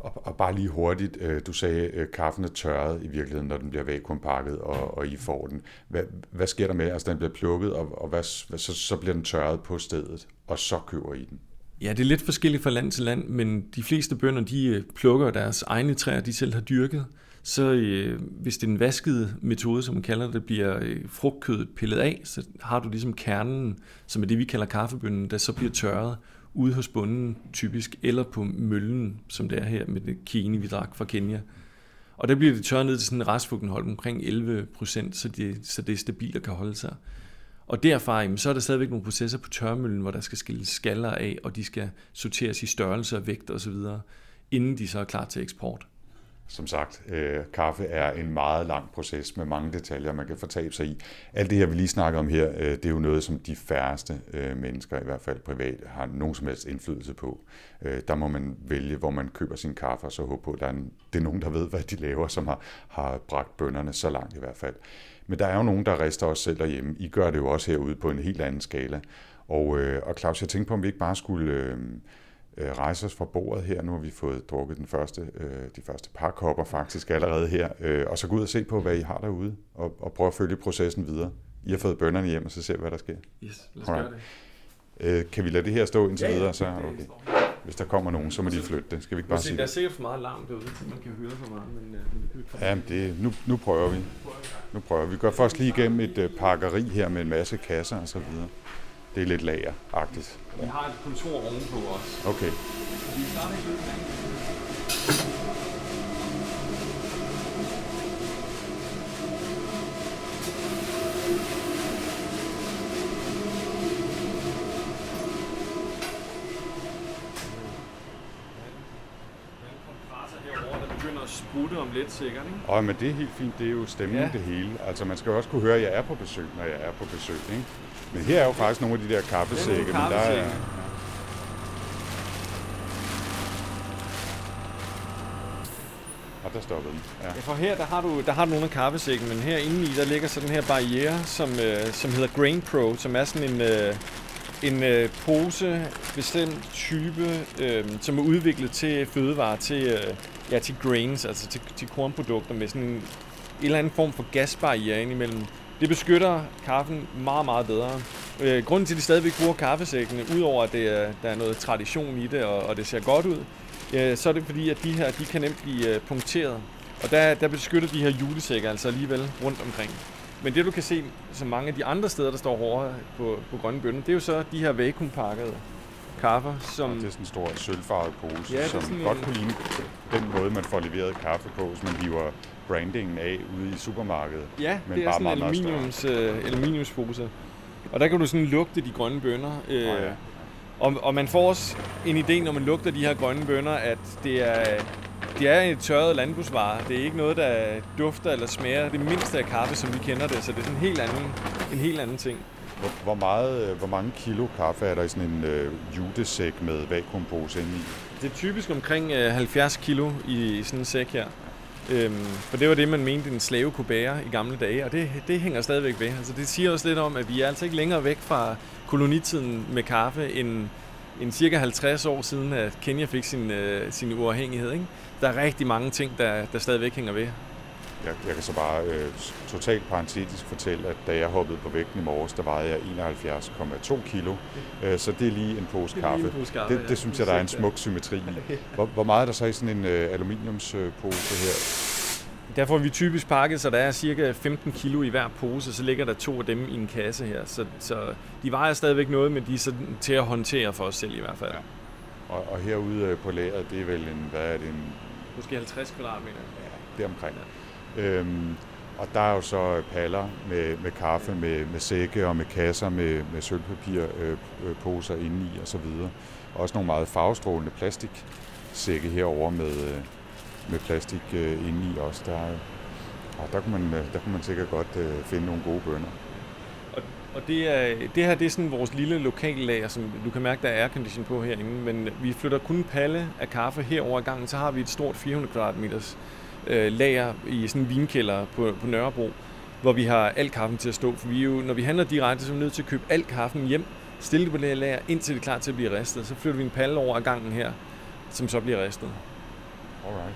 Og, og bare lige hurtigt, øh, du sagde, at øh, kaffen er tørret i virkeligheden, når den bliver vakuumpakket, og, og I får den. Hvad, hvad sker der med, altså den bliver plukket, og, og hvad, så, så bliver den tørret på stedet, og så køber I den? Ja, det er lidt forskelligt fra land til land, men de fleste bønder, de øh, plukker deres egne træer, de selv har dyrket. Så øh, hvis det er en metode, som man kalder det, bliver øh, frugtkødet pillet af, så har du ligesom kernen, som er det, vi kalder kaffebønnen, der så bliver tørret ude hos bunden typisk, eller på møllen, som det er her med det kini, vi drak fra Kenya. Og der bliver det tørret ned til sådan en restfugtenhold omkring 11 procent, så det, så det er stabilt og kan holde sig. Og derfra, jamen, så er der stadigvæk nogle processer på tørmøllen, hvor der skal skilles skaller af, og de skal sorteres i størrelse og vægt osv., inden de så er klar til eksport. Som sagt, øh, kaffe er en meget lang proces med mange detaljer, man kan fortabe sig i. Alt det her, vi lige snakker om her, øh, det er jo noget, som de færreste øh, mennesker, i hvert fald privat, har nogen som helst indflydelse på. Øh, der må man vælge, hvor man køber sin kaffe, og så håbe på, at der er en, det er nogen, der ved, hvad de laver, som har, har bragt bønderne så langt i hvert fald. Men der er jo nogen, der rister os selv derhjemme. I gør det jo også herude på en helt anden skala. Og, øh, og Claus, jeg tænkte på, om vi ikke bare skulle øh, øh, rejse os fra bordet her. Nu har vi fået drukket den første, øh, de første par kopper faktisk allerede her. Øh, og så gå ud og se på, hvad I har derude, og, og prøve at følge processen videre. I har fået bønderne hjem, og så se, hvad der sker. Yes, lad os Alright. gøre det. Øh, kan vi lade det her stå indtil ja, ja, videre? Så, okay. Hvis der kommer nogen, så må de flytte det. Skal vi ikke bare sige Der er sikkert for meget larm derude, så man kan høre for meget, men, uh, men det Ja, nu, nu prøver vi. Nu prøver vi. Vi går først lige igennem et uh, pakkeri her med en masse kasser og så videre. Det er lidt lageragtigt. Vi har et kontor ovenpå os. Okay. Vi starter ikke sprutte om lidt sikkert, ikke? Og men det er helt fint, det er jo stemningen ja. det hele. Altså man skal jo også kunne høre, at jeg er på besøg, når jeg er på besøg, ikke? Men her er jo faktisk nogle af de der kaffesække, men der er... Og der stoppede den. Ja. Ja, for her der har, du, der har du nogle af kaffesækken, men her inde i, der ligger så den her barriere, som, øh, som hedder Grain Pro, som er sådan en, øh, en øh, pose, bestemt type, øh, som er udviklet til fødevarer, til, øh, ja, til grains, altså til, til kornprodukter med sådan en, en eller anden form for gasbarriere indimellem. Det beskytter kaffen meget, meget bedre. Øh, grunden til, at de stadigvæk bruger kaffesækkene, udover at det er, der er noget tradition i det, og, og det ser godt ud, øh, så er det fordi, at de her de kan nemt blive øh, punkteret. Og der, der beskytter de her julesække altså alligevel rundt omkring. Men det du kan se, som mange af de andre steder, der står hårdere på, på grønne bønder, det er jo så de her vakuumpakkede kaffer, som... Og det er sådan en stor sølvfarvet pose, Ja, som godt en- kunne ligne den måde, man får leveret kaffe på, hvis man hiver brandingen af ude i supermarkedet. Ja, men det er bare sådan en meget, meget aluminiums, øh, aluminiumspose. Og der kan du sådan lugte de grønne bønner. Øh, Nå ja. og, og man får også en idé, når man lugter de her grønne bønner, at det er, det er et tørret landbrugsvare. Det er ikke noget, der dufter eller smager det mindste af kaffe, som vi kender det. Så det er sådan en helt anden, en helt anden ting. Hvor, hvor, meget, øh, hvor mange kilo kaffe er der i sådan en øh, jutesæk med vakuumpose inde i? Det er typisk omkring øh, 70 kilo i, i sådan en sæk her. Øhm, for det var det, man mente, en slave kunne bære i gamle dage, og det, det hænger stadigvæk ved. Altså, det siger også lidt om, at vi er altså ikke længere væk fra kolonitiden med kaffe, end, end cirka 50 år siden, at Kenya fik sin, øh, sin uafhængighed. Ikke? Der er rigtig mange ting, der, der stadigvæk hænger ved. Jeg, jeg kan så bare øh, totalt parentetisk fortælle, at da jeg hoppede på vægten i morges, der vejede jeg 71,2 kilo. Øh, så det er lige en pose Det kaffe. en pose kaffe, det, ja. det synes jeg, der er en ja. smuk symmetri i. Hvor, hvor meget er der så i sådan en øh, aluminiumspose her? Der får vi typisk pakket, så der er cirka 15 kilo i hver pose, så ligger der to af dem i en kasse her. Så, så de vejer stadigvæk noget, men de er sådan til at håndtere for os selv i hvert fald. Ja. Og, og herude øh, på lageret, det er vel en, hvad er det, en Måske 50 kvadratmeter. deromkring. Øhm, og der er jo så øh, paller med, med kaffe, med, med sække og med kasser med, med sølvpapirposer øh, øh, poser indeni og så videre. Også nogle meget farvestrålende plastiksække herover med, øh, med plastik øh, indeni også. Der, øh, og der, kunne man, der kunne man sikkert godt øh, finde nogle gode bønder. Og, og det, er, det her det er sådan vores lille lokallager, som du kan mærke, der er aircondition på herinde, men vi flytter kun palle af kaffe herover i gangen, så har vi et stort 400 kvadratmeters øh, lager i sådan en vinkælder på, på Nørrebro, hvor vi har al kaffen til at stå. For vi er jo, når vi handler direkte, så er vi nødt til at købe al kaffen hjem, stille det på det her lager, indtil det er klar til at blive ristet. Så flytter vi en palle over gangen her, som så bliver ristet. Alright.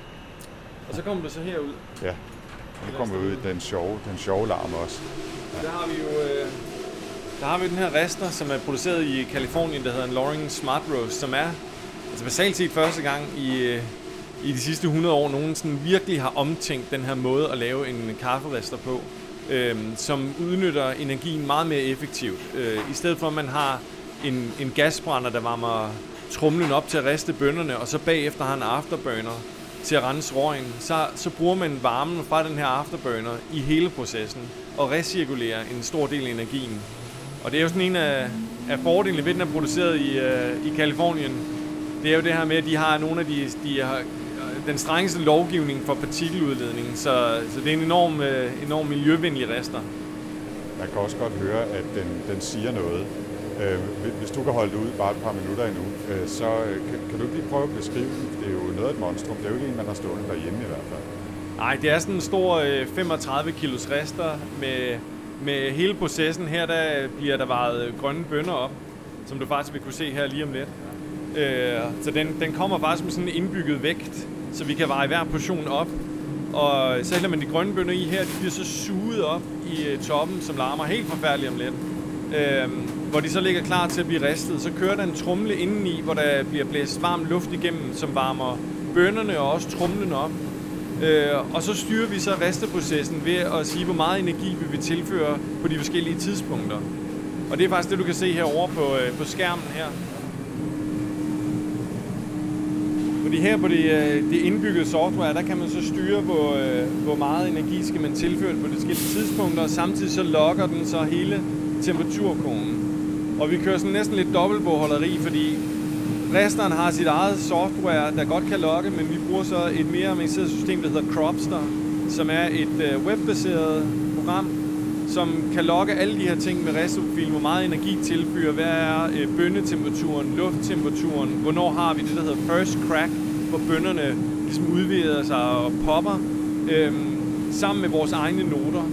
Og så kommer du så herud. Ja, og nu kommer vi ud i den sjove, den sjove larm også. Der har vi jo øh, der har vi den her rester, som er produceret i Kalifornien, der hedder en Loring Smart Roast, som er altså basalt set første gang i, øh, i de sidste 100 år, nogen sådan virkelig har omtænkt den her måde at lave en kafferester på, øh, som udnytter energien meget mere effektivt. Øh, I stedet for at man har en, en gasbrænder, der varmer trumlen op til at riste bønderne, og så bagefter har en afterburner til at rense røgen, så, så bruger man varmen fra den her afterburner i hele processen og recirkulerer en stor del af energien. Og det er jo sådan en af, af fordelene ved, at den er produceret i, øh, i Kalifornien. Det er jo det her med, at de har nogle af de, de har, den strengeste lovgivning for partikeludledning, så, så det er en enorm, øh, enorm miljøvenlig rester. Man kan også godt høre, at den, den siger noget. Øh, hvis- du kan holde det ud bare et par minutter endnu, øh, så kan, kan du ikke lige prøve at beskrive den? Det er jo noget af et monstrum. Det er jo ikke en, man har stående derhjemme i hvert fald. Nej, det er sådan en stor øh, 35 kilos rester med, med hele processen. Her der bliver der varet grønne bønner op, som du faktisk vil kunne se her lige om lidt. Øh, så den, den kommer faktisk med sådan en indbygget vægt, så vi kan veje hver portion op. Og så hælder man de grønne bønner i her, de bliver så suget op i øh, toppen, som larmer helt forfærdeligt om lidt. Øhm, hvor de så ligger klar til at blive ristet. Så kører der en trumle indeni, hvor der bliver blæst varm luft igennem, som varmer bønnerne og også trumlen op. Øh, og så styrer vi så resteprocessen ved at sige, hvor meget energi vi vil tilføre på de forskellige tidspunkter. Og det er faktisk det, du kan se herovre på, øh, på skærmen her. Fordi her på det, øh, det indbyggede software, der kan man så styre, hvor, øh, hvor meget energi skal man tilføre på de forskellige tidspunkter, og samtidig så logger den så hele temperaturkonen. Og vi kører sådan næsten lidt dobbeltbogholderi, fordi Resteren har sit eget software, der godt kan logge, men vi bruger så et mere avanceret system, der hedder Cropster, som er et øh, webbaseret program, som kan logge alle de her ting med restoprofilen, hvor meget energi tilfører, hvad er øh, bønnetemperaturen, lufttemperaturen, hvornår har vi det, der hedder first crack, hvor bønnerne ligesom udvider sig og popper øh, sammen med vores egne noter.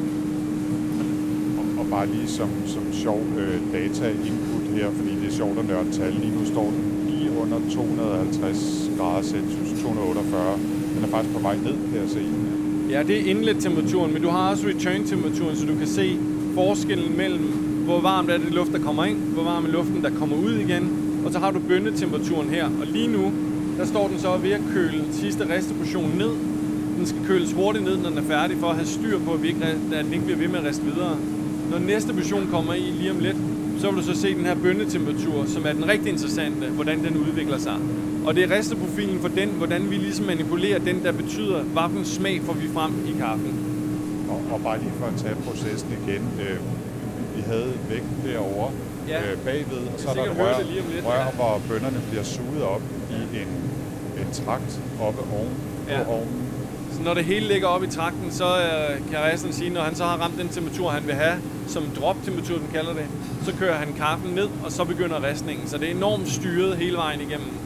Og, og bare lige som, som sjov øh, data input her, fordi det er sjovt at nørde tal. Lige nu står den lige under 250 grader Celsius, 248. Den er faktisk på vej ned, kan jeg se. Ja, det er inlet-temperaturen, men du har også return-temperaturen, så du kan se forskellen mellem, hvor varmt er det luft, der kommer ind, hvor varm er luften, der kommer ud igen, og så har du bønnetemperaturen her. Og lige nu, der står den så ved at køle sidste restitution ned. Den skal køles hurtigt ned, når den er færdig, for at have styr på, at, vi ikke, at den ikke bliver ved med at riste videre. Når næste portion kommer i lige om lidt, så vil du så se den her bønnetemperatur, som er den rigtig interessante, hvordan den udvikler sig. Og det er resteprofilen for den, hvordan vi ligesom manipulerer den, der betyder, hvilken smag får vi frem i kaffen. Og, og bare lige for at tage processen igen. Øh, vi havde vægten derovre ja. øh, bagved, og så er der et rør, lidt, rør ja. hvor bønderne bliver suget op i en, en trakt oppe oven ja. på ovnen. Så når det hele ligger op i trakten, så øh, kan Resten sige, når han så har ramt den temperatur, han vil have, som drop-temperatur, den kalder det, så kører han kaffen ned, og så begynder restningen. Så det er enormt styret hele vejen igennem.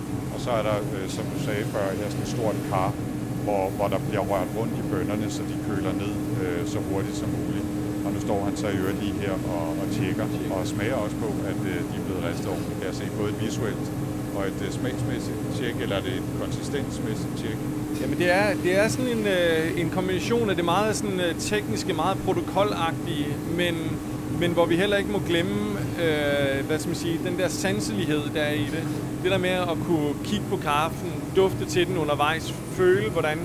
Så er der, øh, som du sagde før, her sådan et stort kar, hvor, hvor der bliver rørt rundt i bønderne, så de køler ned øh, så hurtigt som muligt. Og nu står han så i øvrigt lige her og, og tjekker, og smager også på, at øh, de er blevet ristet over. Kan kan se både et visuelt og et øh, smagsmæssigt tjek, eller er det et konsistensmæssigt tjek? Jamen det er, det er sådan en, øh, en kombination af det meget sådan, øh, tekniske, meget protokolagtige, men, men hvor vi heller ikke må glemme, øh, hvad skal man sige, den der sanselighed, der er i det. Det der med at kunne kigge på kaffen, dufte til den undervejs, føle, hvordan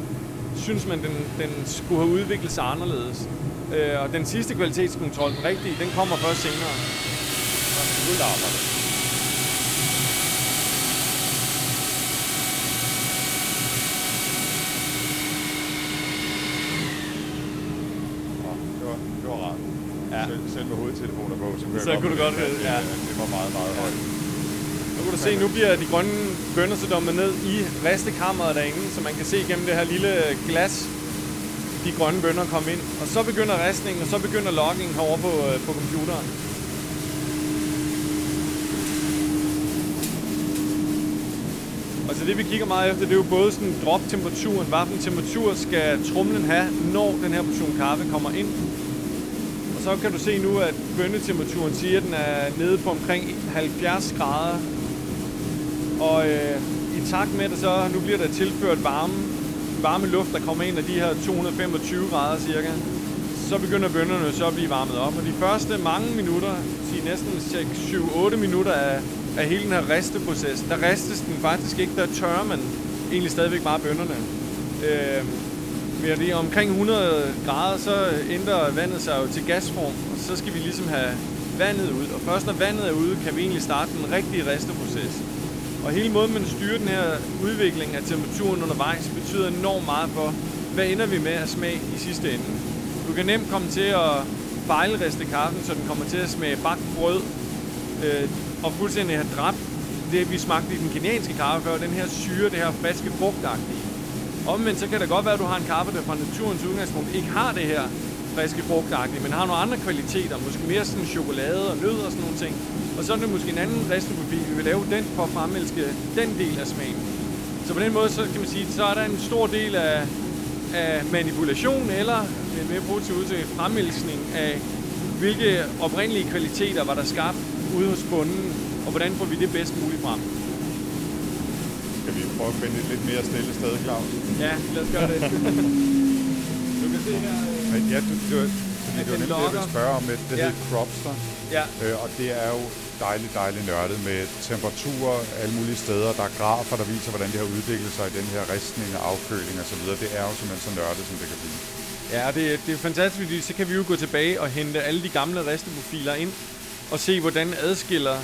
synes man, den, den skulle have udviklet sig anderledes. Øh, og den sidste kvalitetskontrol, den rigtige, den kommer først senere. Nu larmer det. selv med hovedtelefoner på, så kunne, så jeg kunne du godt høre, ja. det var meget, meget højt. Kan du se, nu bliver de grønne bønner så dummet ned i restekammeret derinde, så man kan se igennem det her lille glas, de grønne bønder komme ind. Og så begynder restningen, og så begynder loggingen herovre på, øh, på computeren. Og så det vi kigger meget efter, det er jo både sådan drop-temperaturen, hvilken temperatur skal trumlen have, når den her portion kaffe kommer ind Og så kan du se nu, at bønnetemperaturen siger, at den er nede på omkring 70 grader. Og øh, i takt med det så, nu bliver der tilført varme, varme luft, der kommer ind af de her 225 grader cirka, så begynder bønderne så at blive varmet op. Og de første mange minutter, de næsten 7-8 minutter af, af hele den her risteproces, der ristes den faktisk ikke, der tørrer man egentlig stadigvæk bare bønderne. Øh, mere det. Omkring 100 grader, så ændrer vandet sig jo til gasform, og så skal vi ligesom have vandet ud. Og først når vandet er ude, kan vi egentlig starte den rigtige resteproces. Og hele måden, man styrer den her udvikling af temperaturen undervejs, betyder enormt meget for, hvad ender vi med at smage i sidste ende. Du kan nemt komme til at fejlriste kaffen, så den kommer til at smage bagt brød, øh, og fuldstændig have dræbt det, vi smagte i den kenyanske kaffe før, den her syre, det her friske frugtagtige. Omvendt så kan det godt være, at du har en kaffe, der fra naturens udgangspunkt ikke har det her friske frugtagtige, men har nogle andre kvaliteter, måske mere sådan chokolade og nød og sådan nogle ting. Og så er det måske en anden resteprofil, vi vil lave den for at fremelske den del af smagen. Så på den måde, så kan man sige, så er der en stor del af, af manipulation, eller en mere positiv udtryk, fremelskning af, hvilke oprindelige kvaliteter var der skabt ude hos bunden, og hvordan får vi det bedst muligt frem skal vi prøve at finde et lidt mere stille sted, Claus? Ja, lad os gøre det. du kan se her... Men ja, du, du, fordi det var nemlig det, jeg ville spørge om, det ja. hedder Cropster. Ja. Øh, og det er jo dejligt, dejligt nørdet med temperaturer alle mulige steder. Der er grafer, der viser, hvordan det har udviklet sig i den her ristning og afkøling osv. Det er jo simpelthen så nørdet, som det kan blive. Ja, det, det er fantastisk, fordi så kan vi jo gå tilbage og hente alle de gamle risteprofiler ind og se, hvordan adskiller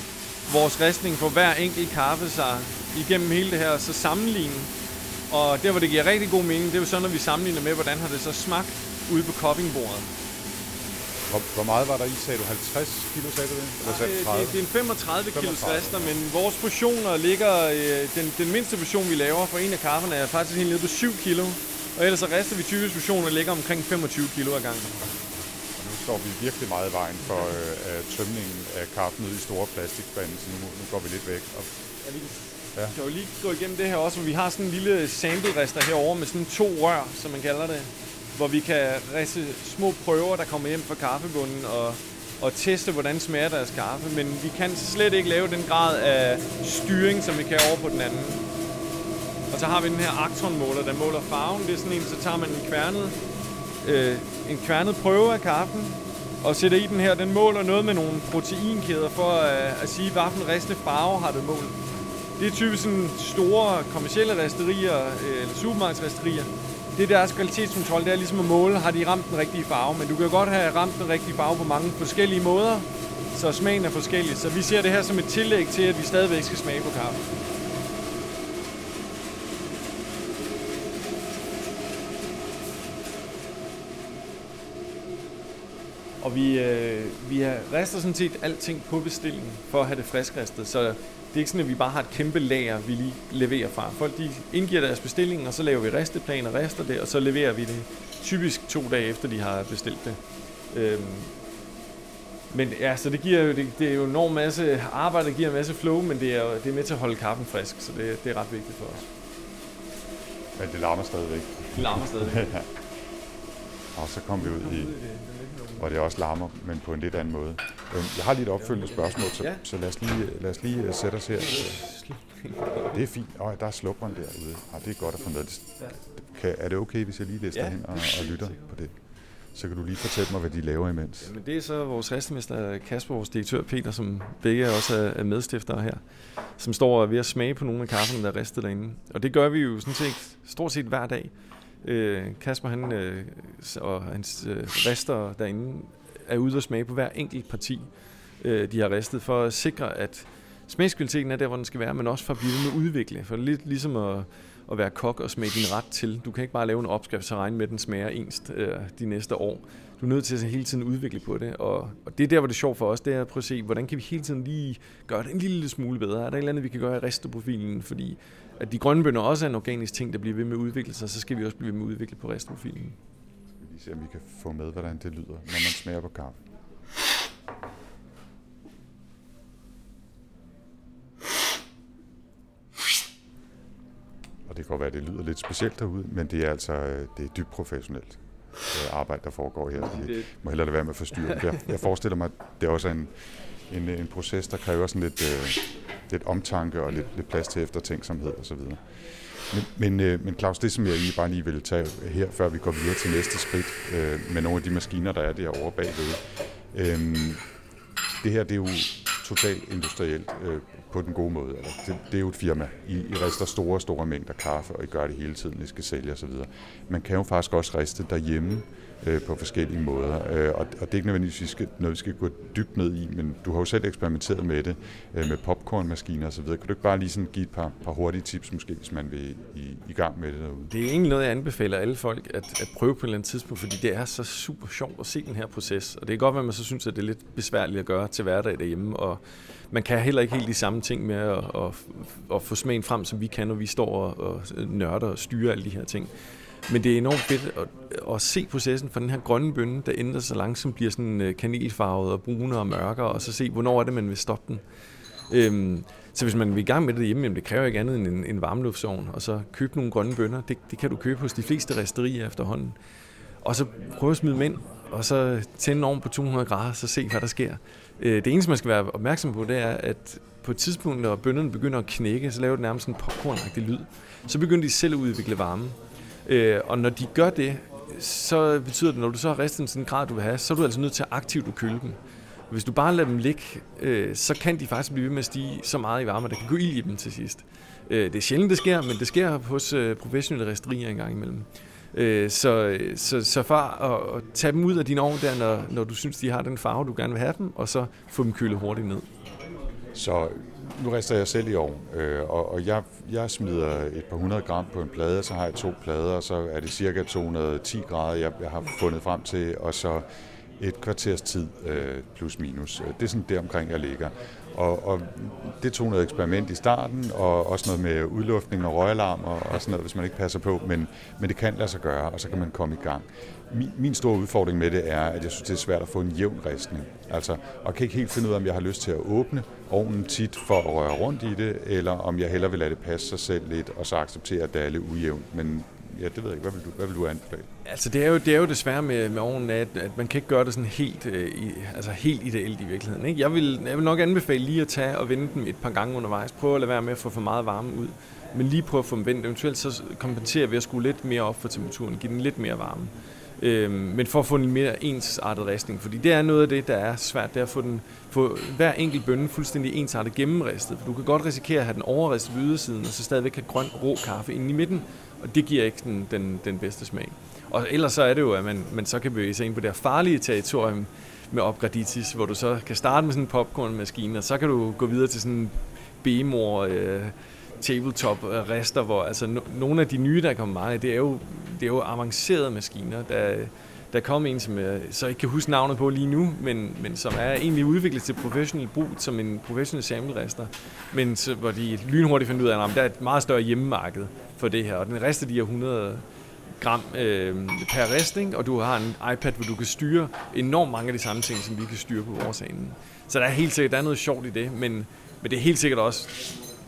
vores ristning på hver enkelt kaffe sig igennem hele det her, så sammenligne. Og der, hvor det giver rigtig god mening, det er jo så, når vi sammenligner med, hvordan har det så smagt ude på cuppingbordet. Hvor, hvor meget var der i, sagde du? 50 kilo, sagde du det? Eller sagde det, det, det er en 35 kilo rester, men vores portioner ligger... Øh, den, den mindste portion, vi laver for en af kafferne, er faktisk helt nede på 7 kilo. Og ellers så rester vi 20 portioner, ligger omkring 25 kilo ad gangen står vi virkelig meget i vejen for øh, tømningen af kaffen ud i store plastikspande, så nu, nu går vi lidt væk. Og ja, vi, Ja. Kan jo lige gå igennem det her også, hvor vi har sådan en lille sample-rester herovre med sådan to rør, som man kalder det, hvor vi kan riste små prøver, der kommer hjem fra kaffebunden og, og teste, hvordan smager deres kaffe. Men vi kan slet ikke lave den grad af styring, som vi kan over på den anden. Og så har vi den her Actron-måler, der måler farven. Det er sådan en, så tager man en kværnet, øh, en kværnet prøve af kaffen, og sætter i den her. Den måler noget med nogle proteinkæder for at, at sige, hvilken ristende farve har det målt. Det er typisk sådan store kommersielle resterier, øh, eller supermarkedsresterier. Det er deres kvalitetskontrol, det er ligesom at måle, har de ramt den rigtige farve. Men du kan godt have ramt den rigtige farve på mange forskellige måder, så smagen er forskellig. Så vi ser det her som et tillæg til, at vi stadigvæk skal smage på kaffe. Og vi, øh, vi rester sådan set alting på bestilling for at have det friskristet. Så det er ikke sådan, at vi bare har et kæmpe lager, vi lige leverer fra. Folk de indgiver deres bestilling, og så laver vi resteplan og rester det, og så leverer vi det typisk to dage efter, de har bestilt det. Øhm, men ja, så det giver jo, det, det er jo en enorm masse arbejde, det giver en masse flow, men det er, det er med til at holde kaffen frisk, så det, det er ret vigtigt for os. Men det larmer stadigvæk. Det larmer stadigvæk. ja. Og så kom vi ud i hvor det også larmer, men på en lidt anden måde. Øhm, jeg har lige et opfølgende spørgsmål, så, ja. så lad, os lige, lad os lige øh, sætte os her. Det er fint. Oh, der er slukkeren derude. Ah, det er godt at få med. Kan, er det okay, hvis jeg lige læser ja. hen og, og lytter på det? Så kan du lige fortælle mig, hvad de laver imens. Jamen, det er så vores restemester Kasper, vores direktør Peter, som begge også er medstiftere her, som står ved at smage på nogle af kafferne, der er ristet derinde. Og det gør vi jo sådan set stort set hver dag. Øh, Kasper han, øh, og hans øh, rester derinde er ude og smage på hver enkelt parti, øh, de har ristet, for at sikre, at smagskvaliteten er der, hvor den skal være, men også for at blive med at udvikle. For det er lidt ligesom at, at være kok og smage din ret til. Du kan ikke bare lave en opskrift, så regne med, at den smager ens øh, de næste år. Du er nødt til at hele tiden udvikle på det, og, og det er der, hvor det er sjovt for os, det er at prøve at se, hvordan kan vi hele tiden lige gøre det en lille smule bedre. Er der et eller andet, vi kan gøre i resteprofilen, fordi at de grønne bønder også er en organisk ting, der bliver ved med at udvikle sig, så skal vi også blive ved med at udvikle på restprofilen. Skal vi se, om vi kan få med, hvordan det lyder, når man smager på kaffe. Og det kan godt være, at det lyder lidt specielt derude, men det er altså det er dybt professionelt øh, arbejde, der foregår her. Jeg må hellere lade være med at forstyrre. Jeg, jeg forestiller mig, at det er også en, en, en proces, der kræver sådan lidt, øh, lidt omtanke og lidt, lidt plads til eftertænksomhed osv. Men, men, øh, men Claus, det som jeg egentlig bare lige vil tage her, før vi går videre til næste skridt øh, med nogle af de maskiner, der er derovre bagved. Øh, det her det er jo totalt industrielt øh, på den gode måde. Altså, det, det er jo et firma. I, I rister store, store mængder kaffe, og I gør det hele tiden, I skal sælge osv. Man kan jo faktisk også riste derhjemme øh, på forskellige måder. Øh, og, og det er ikke nødvendigvis vi skal, noget, vi skal gå dybt ned i, men du har jo selv eksperimenteret med det, øh, med popcornmaskiner osv. Kan du ikke bare lige sådan give et par, par hurtige tips, måske, hvis man vil i, i gang med det derude? Det er egentlig noget, jeg anbefaler alle folk at, at prøve på et eller andet tidspunkt, fordi det er så super sjovt at se den her proces. Og det er godt, at man så synes, at det er lidt besværligt at gøre til hverdag derhjemme, og man kan heller ikke helt de samme ting med at, at, at få smagen frem, som vi kan, når vi står og, og nørder og styrer alle de her ting. Men det er enormt fedt at, at se processen for den her grønne bønne, der ændrer sig langsomt, bliver sådan øh, kanelfarvet og brune og mørkere, og så se, hvornår er det, man vil stoppe den. Øhm, så hvis man vil i gang med det hjemme, jamen det kræver ikke andet end en, en varmluftsovn, og så købe nogle grønne bønner. Det, det kan du købe hos de fleste resterier efterhånden. Og så prøve at smide dem ind, og så tænde ovn på 200 grader, så se, hvad der sker. Øh, det eneste, man skal være opmærksom på, det er, at på et tidspunkt, når bønderne begynder at knække, så laver det nærmest en popcornagtig lyd. Så begynder de selv at udvikle varme. Øh, og når de gør det, så betyder det, når du så har ristet sådan en grad, du vil have, så er du altså nødt til at aktivt at køle dem. Hvis du bare lader dem ligge, øh, så kan de faktisk blive ved med at stige så meget i varme, at der kan gå ild i dem til sidst. Øh, det er sjældent, det sker, men det sker hos øh, professionelle resterier en gang imellem. Øh, så, så, så far, at, at tage dem ud af din ovn der, når, når du synes, de har den farve, du gerne vil have dem, og så få dem kølet hurtigt ned. Så nu rester jeg selv i ovn, øh, og, og jeg, jeg smider et par hundrede gram på en plade, så har jeg to plader, og så er det cirka 210 grader, jeg, jeg har fundet frem til, og så et kvarters tid øh, plus minus. Det er sådan der omkring, jeg ligger. Og, og det tog noget eksperiment i starten, og også noget med udluftning og røgalarm og, og sådan noget, hvis man ikke passer på, men, men det kan lade sig gøre, og så kan man komme i gang. Min, min store udfordring med det er, at jeg synes, det er svært at få en jævn ristning. Altså, og kan ikke helt finde ud af, om jeg har lyst til at åbne ovnen tit for at røre rundt i det, eller om jeg hellere vil lade det passe sig selv lidt, og så acceptere, at det er lidt ujævnt. Men ja, det ved jeg ikke. Hvad vil du, hvad vil du anbefale? Altså, det er jo, det er jo desværre med, med ovnen, at, at man kan ikke gøre det sådan helt, øh, i, altså helt ideelt i virkeligheden. Ikke? Jeg, vil, jeg vil nok anbefale lige at tage og vende dem et par gange undervejs. Prøv at lade være med at få for meget varme ud. Men lige prøv at få dem vendt. Eventuelt så kompenserer ved at skrue lidt mere op for temperaturen. Give den lidt mere varme. Øhm, men for at få en mere ensartet ristning, fordi det er noget af det, der er svært, det er at få, den, få hver enkelt bønne fuldstændig ensartet gennemristet. For du kan godt risikere at have den overristet ved ydersiden, og så stadigvæk have grøn rå kaffe inde i midten, og det giver ikke den, den, den bedste smag. Og ellers så er det jo, at man, man så kan bevæge sig ind på det her farlige territorium med opgraditis, hvor du så kan starte med sådan en popcornmaskine, og så kan du gå videre til sådan en bemor øh, tabletop-rester, hvor altså no, nogle af de nye, der er kommet meget det er jo, det er jo avancerede maskiner, der, der kom en, som jeg så ikke kan huske navnet på lige nu, men, men som er egentlig udviklet til professionel brug som en professionel samlerester, men så, hvor de lynhurtigt fandt ud af, at der er et meget større hjemmemarked for det her, og den rester de her 100 gram øh, per rest, ikke? og du har en iPad, hvor du kan styre enormt mange af de samme ting, som vi kan styre på vores ende. Så der er helt sikkert der er noget sjovt i det, men, men det er helt sikkert også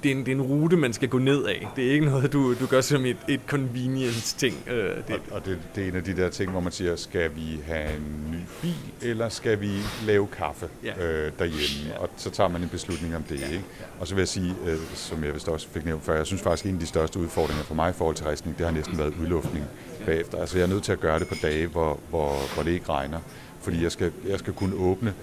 det er, en, det er en rute, man skal gå ned af. Det er ikke noget, du, du gør som et, et convenience-ting. Øh, det. Og, og det, det er en af de der ting, hvor man siger, skal vi have en ny bil, eller skal vi lave kaffe ja. øh, derhjemme? Ja. Og så tager man en beslutning om det. Ja. Ikke? Og så vil jeg sige, øh, som jeg vist også fik nævnt før, jeg synes faktisk, en af de største udfordringer for mig i forhold til rejsning, det har næsten været udluftning bagefter. Altså jeg er nødt til at gøre det på dage, hvor, hvor, hvor det ikke regner. Fordi jeg skal, jeg skal kunne åbne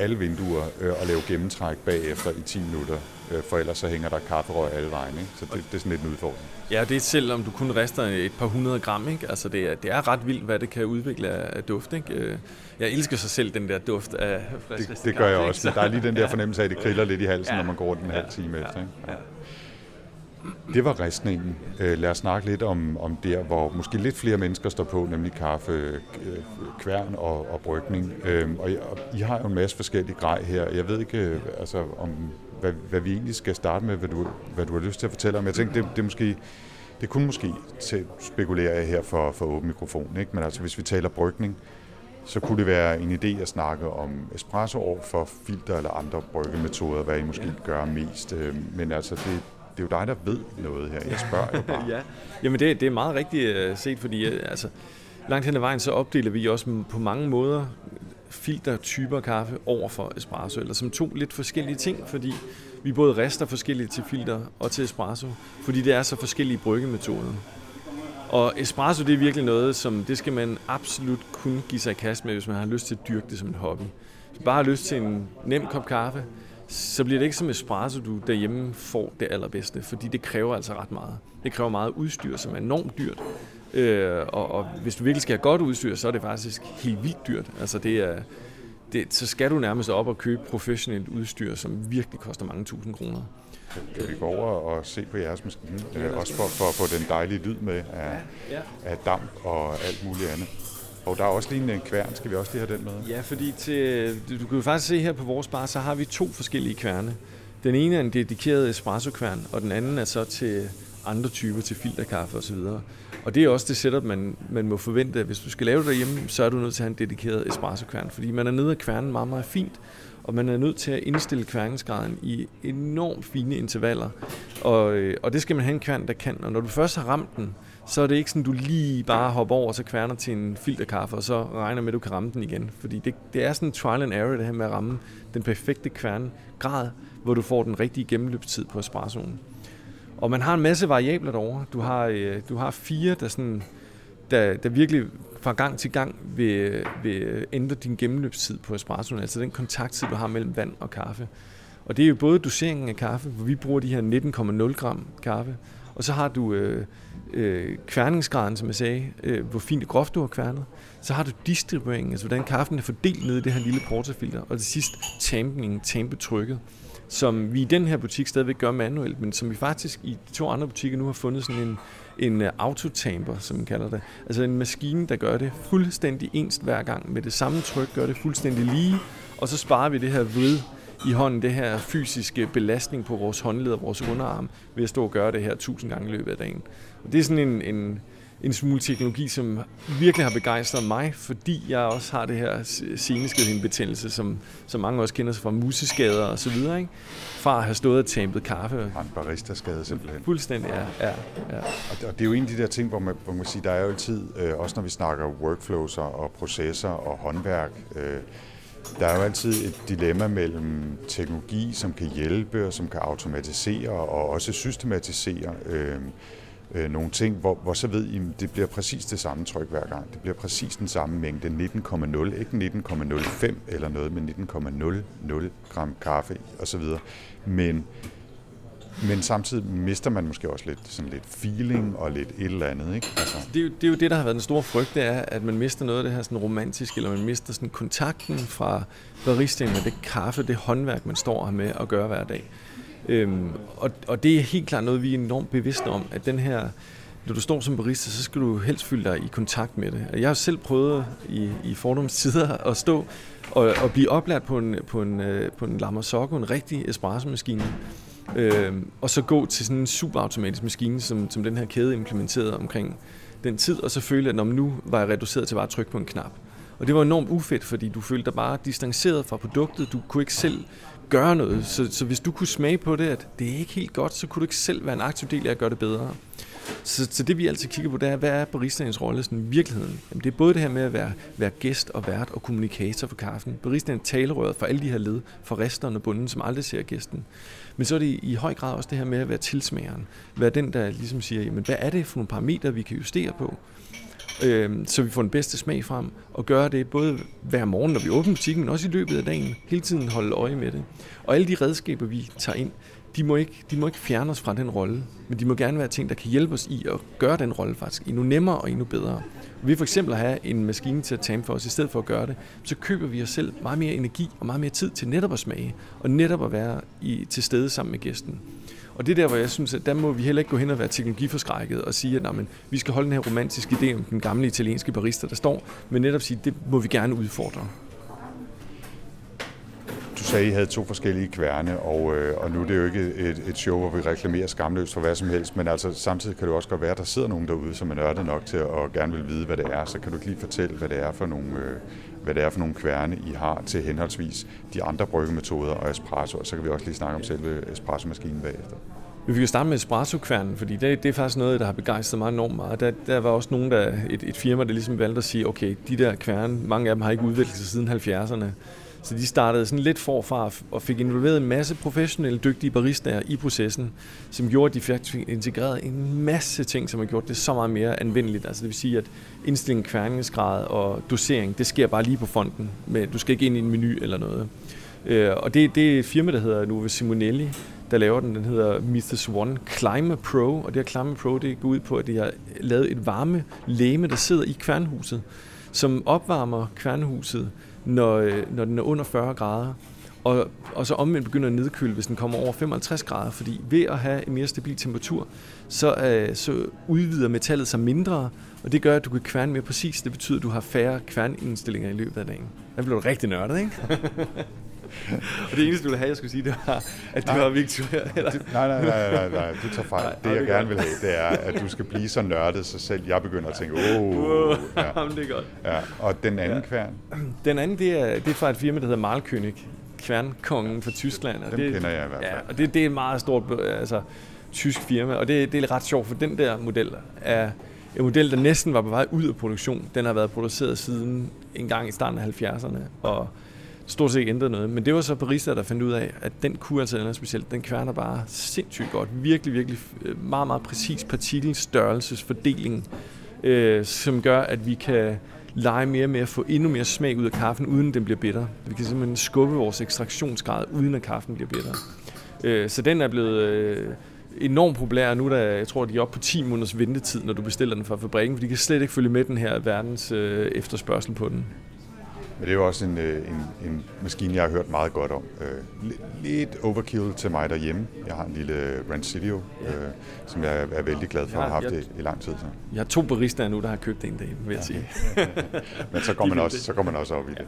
alle vinduer øh, og lave gennemtræk bagefter i 10 minutter, øh, for ellers så hænger der kafferøg alle vejen. Ikke? Så det, det er sådan lidt en udfordring. Ja, det er selvom du kun rester et par hundrede gram. Ikke? Altså det, er, det er ret vildt, hvad det kan udvikle af duft. Ikke? Øh, jeg elsker så selv den der duft af frisk Det, det gør jeg også. Ikke? Der er lige den der fornemmelse af, at det kriller lidt i halsen, ja. når man går den en halv time ja. efter. Ikke? Ja. Det var ristningen. Øh, lad os snakke lidt om, om der, hvor måske lidt flere mennesker står på, nemlig kaffe, øh, kværn og, og brygning. Øhm, og, og I har jo en masse forskellige grej her. Jeg ved ikke, øh, altså, om, hvad, hvad vi egentlig skal starte med, hvad du, hvad du har lyst til at fortælle om. Jeg tænkte, det, det, måske, det kunne måske til spekulere jeg her for, for åben mikrofon, ikke? men altså hvis vi taler brygning, så kunne det være en idé at snakke om espresso over for filter eller andre bryggemetoder, hvad I måske gør mest. Øhm, men altså, det er jo dig, der ved noget her. Jeg spørger jo bare. ja, jamen det, det er meget rigtigt øh, set, fordi øh, altså, langt hen ad vejen, så opdeler vi også på mange måder filtertyper kaffe over for espresso, eller som to lidt forskellige ting, fordi vi både rester forskellige til filter og til espresso, fordi det er så forskellige bryggemetoder. Og espresso, det er virkelig noget, som det skal man absolut kun give sig i kast med, hvis man har lyst til at dyrke det som en hobby. Hvis man bare har lyst til en nem kop kaffe, så bliver det ikke som espresso, du derhjemme får det allerbedste, fordi det kræver altså ret meget. Det kræver meget udstyr, som er enormt dyrt. Øh, og, og hvis du virkelig skal have godt udstyr, så er det faktisk helt vildt dyrt. Altså det er, det, så skal du nærmest op og købe professionelt udstyr, som virkelig koster mange tusind kroner. Kan vi gå over og se på jeres maskine? Øh, også for, for at få den dejlige lyd med af, af damp og alt muligt andet. Og der er også lige en kværn. Skal vi også lige have den med? Ja, fordi til, du kan jo faktisk se her på vores bar, så har vi to forskellige kværne. Den ene er en dedikeret espresso-kværn, og den anden er så til andre typer, til filterkaffe osv. Og det er også det setup, man, man må forvente. Hvis du skal lave det derhjemme, så er du nødt til at have en dedikeret espresso-kværn, fordi man er nede af kværnen meget, meget fint, og man er nødt til at indstille kværningsgraden i enormt fine intervaller. Og, øh, og det skal man have en kværn, der kan. Og når du først har ramt den, så er det ikke sådan, du lige bare hopper over og så kværner til en filterkaffe, og så regner med, at du kan ramme den igen. Fordi det, det er sådan en trial and error, det her med at ramme den perfekte kværngrad, hvor du får den rigtige gennemløbstid på espressoen. Og man har en masse variabler derovre. Du har, øh, du har fire, der, sådan, der, der virkelig fra gang til gang vil, vil ændre din gennemløbstid på espressoen, altså den kontakttid, du har mellem vand og kaffe. Og det er jo både doseringen af kaffe, hvor vi bruger de her 19,0 gram kaffe, og så har du øh, øh, kværningsgraden, som jeg sagde, øh, hvor fint og groft du har kværnet. Så har du distribueringen, altså hvordan kaffen er fordelt ned i det her lille portafilter. Og til sidst tampningen, tampetrykket, som vi i den her butik stadigvæk gør manuelt, men som vi faktisk i de to andre butikker nu har fundet sådan en, en øh, autotamper, som man kalder det. Altså en maskine, der gør det fuldstændig ens hver gang, med det samme tryk, gør det fuldstændig lige, og så sparer vi det her ved i hånden det her fysiske belastning på vores håndled og vores underarm ved at stå og gøre det her tusind gange i løbet af dagen. Og det er sådan en, en, en smule teknologi, som virkelig har begejstret mig, fordi jeg også har det her seneskadhindebetændelse, som, som mange også kender sig fra museskader og så videre, ikke? fra at have stået og tampet kaffe. En barista-skade simpelthen. Fuldstændig, ja. ja, ja. Og, det, og er jo en af de der ting, hvor man, hvor man siger, der er jo altid, øh, også når vi snakker workflows og processer og håndværk, øh, der er jo altid et dilemma mellem teknologi, som kan hjælpe og som kan automatisere og også systematisere øh, øh, nogle ting, hvor, hvor så ved I, det bliver præcis det samme tryk hver gang. Det bliver præcis den samme mængde, 19,0, ikke 19,05 eller noget, men 19,00 gram kaffe osv. Men men samtidig mister man måske også lidt, sådan lidt feeling og lidt et eller andet. Ikke? Altså. Det, er jo, det er jo det, der har været den store frygt, det er, at man mister noget af det her sådan romantiske, eller man mister sådan kontakten fra baristaen med det kaffe, det håndværk, man står her med at gøre hver dag. Øhm, og, og det er helt klart noget, vi er enormt bevidste om, at den her, når du står som barista, så skal du helst fylde dig i kontakt med det. Jeg har selv prøvet i, i fordomstider at stå og, og blive oplært på en, på en, øh, på en Lamasocco, en rigtig espresso-maskine, øh, og så gå til sådan en superautomatisk maskine, som, som den her kæde implementerede omkring den tid, og så føle, at når nu var jeg reduceret til bare at trykke på en knap. Og det var enormt ufedt, fordi du følte dig bare distanceret fra produktet. Du kunne ikke selv gøre noget. Så, så hvis du kunne smage på det, at det er ikke helt godt, så kunne du ikke selv være en aktiv del af at gøre det bedre. Så, så det vi altid kigger på, det er, hvad er baristaens rolle sådan i virkeligheden? Jamen, det er både det her med at være, være gæst og vært og kommunikator for kaffen. Baristaen er talerøret for alle de her led, for resterne og bunden, som aldrig ser gæsten. Men så er det i høj grad også det her med at være tilsmageren. Være den, der ligesom siger, jamen, hvad er det for nogle parametre, vi kan justere på? Øh, så vi får den bedste smag frem, og gøre det både hver morgen, når vi åbner butikken, men også i løbet af dagen. Hele tiden holde øje med det. Og alle de redskaber, vi tager ind, de må, ikke, de må ikke fjerne os fra den rolle, men de må gerne være ting, der kan hjælpe os i at gøre den rolle faktisk endnu nemmere og endnu bedre. Vi for eksempel have en maskine til at tage for os, i stedet for at gøre det, så køber vi os selv meget mere energi og meget mere tid til netop at smage, og netop at være i, til stede sammen med gæsten. Og det er der, hvor jeg synes, at der må vi heller ikke gå hen og være teknologiforskrækket og sige, at nej, men, vi skal holde den her romantiske idé om den gamle italienske barista, der står, men netop sige, at det må vi gerne udfordre. Du sagde, at I havde to forskellige kværne, og, øh, og nu er det jo ikke et, et show, hvor vi reklamerer skamløst for hvad som helst, men altså samtidig kan det også godt være, at der sidder nogen derude, som er nørdet nok til at gerne vil vide, hvad det er. Så kan du lige fortælle, hvad det er for nogle, øh, hvad det er for nogle kværne, I har til henholdsvis de andre bryggemetoder og espresso, og så kan vi også lige snakke om selve espresso-maskinen bagefter. Vi kan starte med espresso-kværnen, fordi det, det er faktisk noget, der har begejstret mig enormt meget. Der, der var også nogen, der, et, et firma, der ligesom valgte at sige, okay, de der kværne, mange af dem har ikke udviklet sig siden 70'erne. Så de startede sådan lidt forfra og fik involveret en masse professionelle, dygtige baristaer i processen, som gjorde, at de fik integreret en masse ting, som har gjort det så meget mere anvendeligt. Altså det vil sige, at indstilling, kværningsgrad og dosering, det sker bare lige på fonden. Men du skal ikke ind i en menu eller noget. Øh, og det, det er et firma, der hedder Nuve Simonelli, der laver den. Den hedder Mythos One Climate Pro, og det her Climate Pro, det går ud på, at de har lavet et varme læme, der sidder i kværnhuset, som opvarmer kværnhuset når, øh, når den er under 40 grader. Og, og så omvendt begynder at nedkøle, hvis den kommer over 55 grader, fordi ved at have en mere stabil temperatur, så, øh, så udvider metallet sig mindre, og det gør, at du kan kværne mere præcist. Det betyder, at du har færre kværnindstillinger i løbet af dagen. Der bliver du rigtig nørdet, ikke? og det eneste, du ville have, jeg skulle sige, det var, at du nej, har Victoria. Eller? nej, nej, nej, nej, nej, du tager fejl. Nej, det, jeg gerne vil have, det er, at du skal blive så nørdet, så selv jeg begynder at tænke, åh, oh, ja. Jamen, det er godt. Ja. Og den anden ja. kværn? Den anden, det er, det er fra et firma, der hedder Malkönig. Kværnkongen fra Tyskland. Og Dem det, kender jeg i hvert fald. Ja, og det, det er et meget stort altså, tysk firma, og det, det er ret sjovt, for den der model er en model, der næsten var på vej ud af produktion. Den har været produceret siden en gang i starten af 70'erne, og stort set ikke ændret noget. Men det var så Parisa, der fandt ud af, at den kunne altså noget specielt. Den kværner bare sindssygt godt. Virkelig, virkelig øh, meget, meget præcis partikelstørrelsesfordeling, øh, som gør, at vi kan lege mere med at få endnu mere smag ud af kaffen, uden den bliver bitter. Vi kan simpelthen skubbe vores ekstraktionsgrad, uden at kaffen bliver bitter. Øh, så den er blevet øh, enormt populær nu, der jeg tror, de er oppe på 10 måneders ventetid, når du bestiller den fra fabrikken, for de kan slet ikke følge med den her verdens øh, efterspørgsel på den. Men det er jo også en, øh, en, en maskine, jeg har hørt meget godt om. Øh, lidt overkill til mig derhjemme. Jeg har en lille Rancilio, øh, som jeg er vældig glad for at have haft det i lang tid. Så. Jeg har to baristaer nu, der har købt en dag, vil jeg sige. Men så går, man også, så går man også op i det.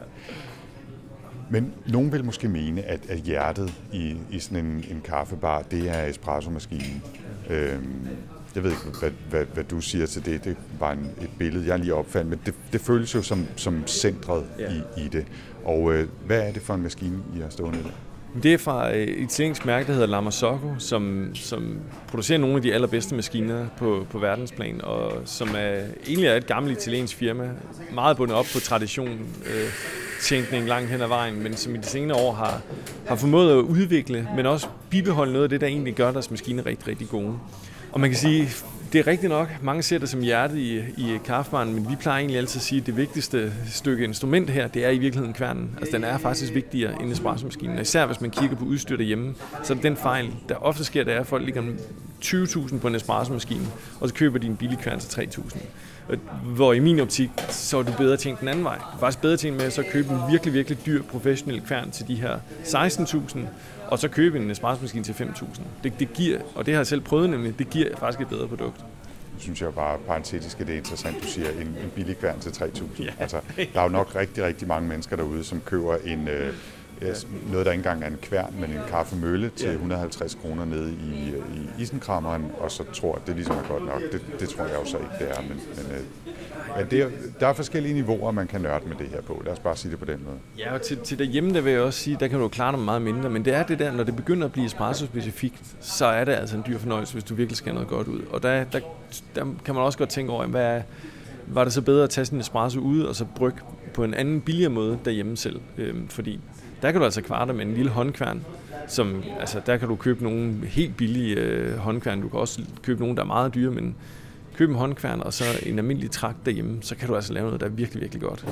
Men nogen vil måske mene, at, at hjertet i, i sådan en, en kaffebar, det er espressomaskinen. Øhm, jeg ved ikke, hvad, hvad, hvad du siger til det. Det var en, et billede, jeg lige opfandt, men det, det føles jo som, som centret ja. i, i det. Og øh, hvad er det for en maskine, I har stående der? Det er fra et italiensk mærke, der hedder Lamasocco, som, som producerer nogle af de allerbedste maskiner på, på verdensplan, og som er, egentlig er et gammelt italiensk firma, meget bundet op på tradition, øh, tænkning langt hen ad vejen, men som i de senere år har, har formået at udvikle, men også bibeholde noget af det, der egentlig gør deres maskiner rigtig, rigtig gode. Og man kan sige, det er rigtigt nok. Mange ser det som hjertet i, i kaffebaren, men vi plejer egentlig altid at sige, at det vigtigste stykke instrument her, det er i virkeligheden kværnen. Altså den er faktisk vigtigere end espressomaskinen. Og især hvis man kigger på udstyr derhjemme, så er det den fejl, der ofte sker, det er, at folk ligger 20.000 på en espressomaskine, og så køber de en billig kværn til 3.000. Hvor i min optik, så er du bedre tænkt den anden vej. Du er faktisk bedre tænkt med at så købe en virkelig, virkelig dyr professionel kværn til de her 16.000, og så købe en espressomaskine til 5.000. Det, det giver, og det har jeg selv prøvet nemlig, det giver faktisk et bedre produkt synes jeg bare parentetisk, at det er interessant, du siger, en, en billig kværn til 3.000. Ja. Altså, der er jo nok rigtig, rigtig mange mennesker derude, som køber en, øh. Noget, der ikke engang er en kværn, men en kaffemølle til 150 kroner nede i, i isenkrammeren, og så tror, at det ligesom er godt nok. Det, det tror jeg jo så ikke, det er, men, men øh, men det er, der er forskellige niveauer, man kan nørde med det her på. Lad os bare sige det på den måde. Ja, og til, til derhjemme, der vil jeg også sige, der kan du klare dig meget mindre. Men det er det der, når det begynder at blive espresso-specifikt, så er det altså en dyr fornøjelse, hvis du virkelig skal noget godt ud. Og der, der, der kan man også godt tænke over, hvad er, var det så bedre at tage sin espresso ud og så brygge på en anden billigere måde derhjemme selv. Øhm, fordi der kan du altså kvarte med en lille håndkværn, som, altså der kan du købe nogle helt billige øh, håndkværn. Du kan også købe nogle, der er meget dyre, men køb en håndkværn og så en almindelig trakt derhjemme, så kan du altså lave noget, der er virkelig, virkelig godt.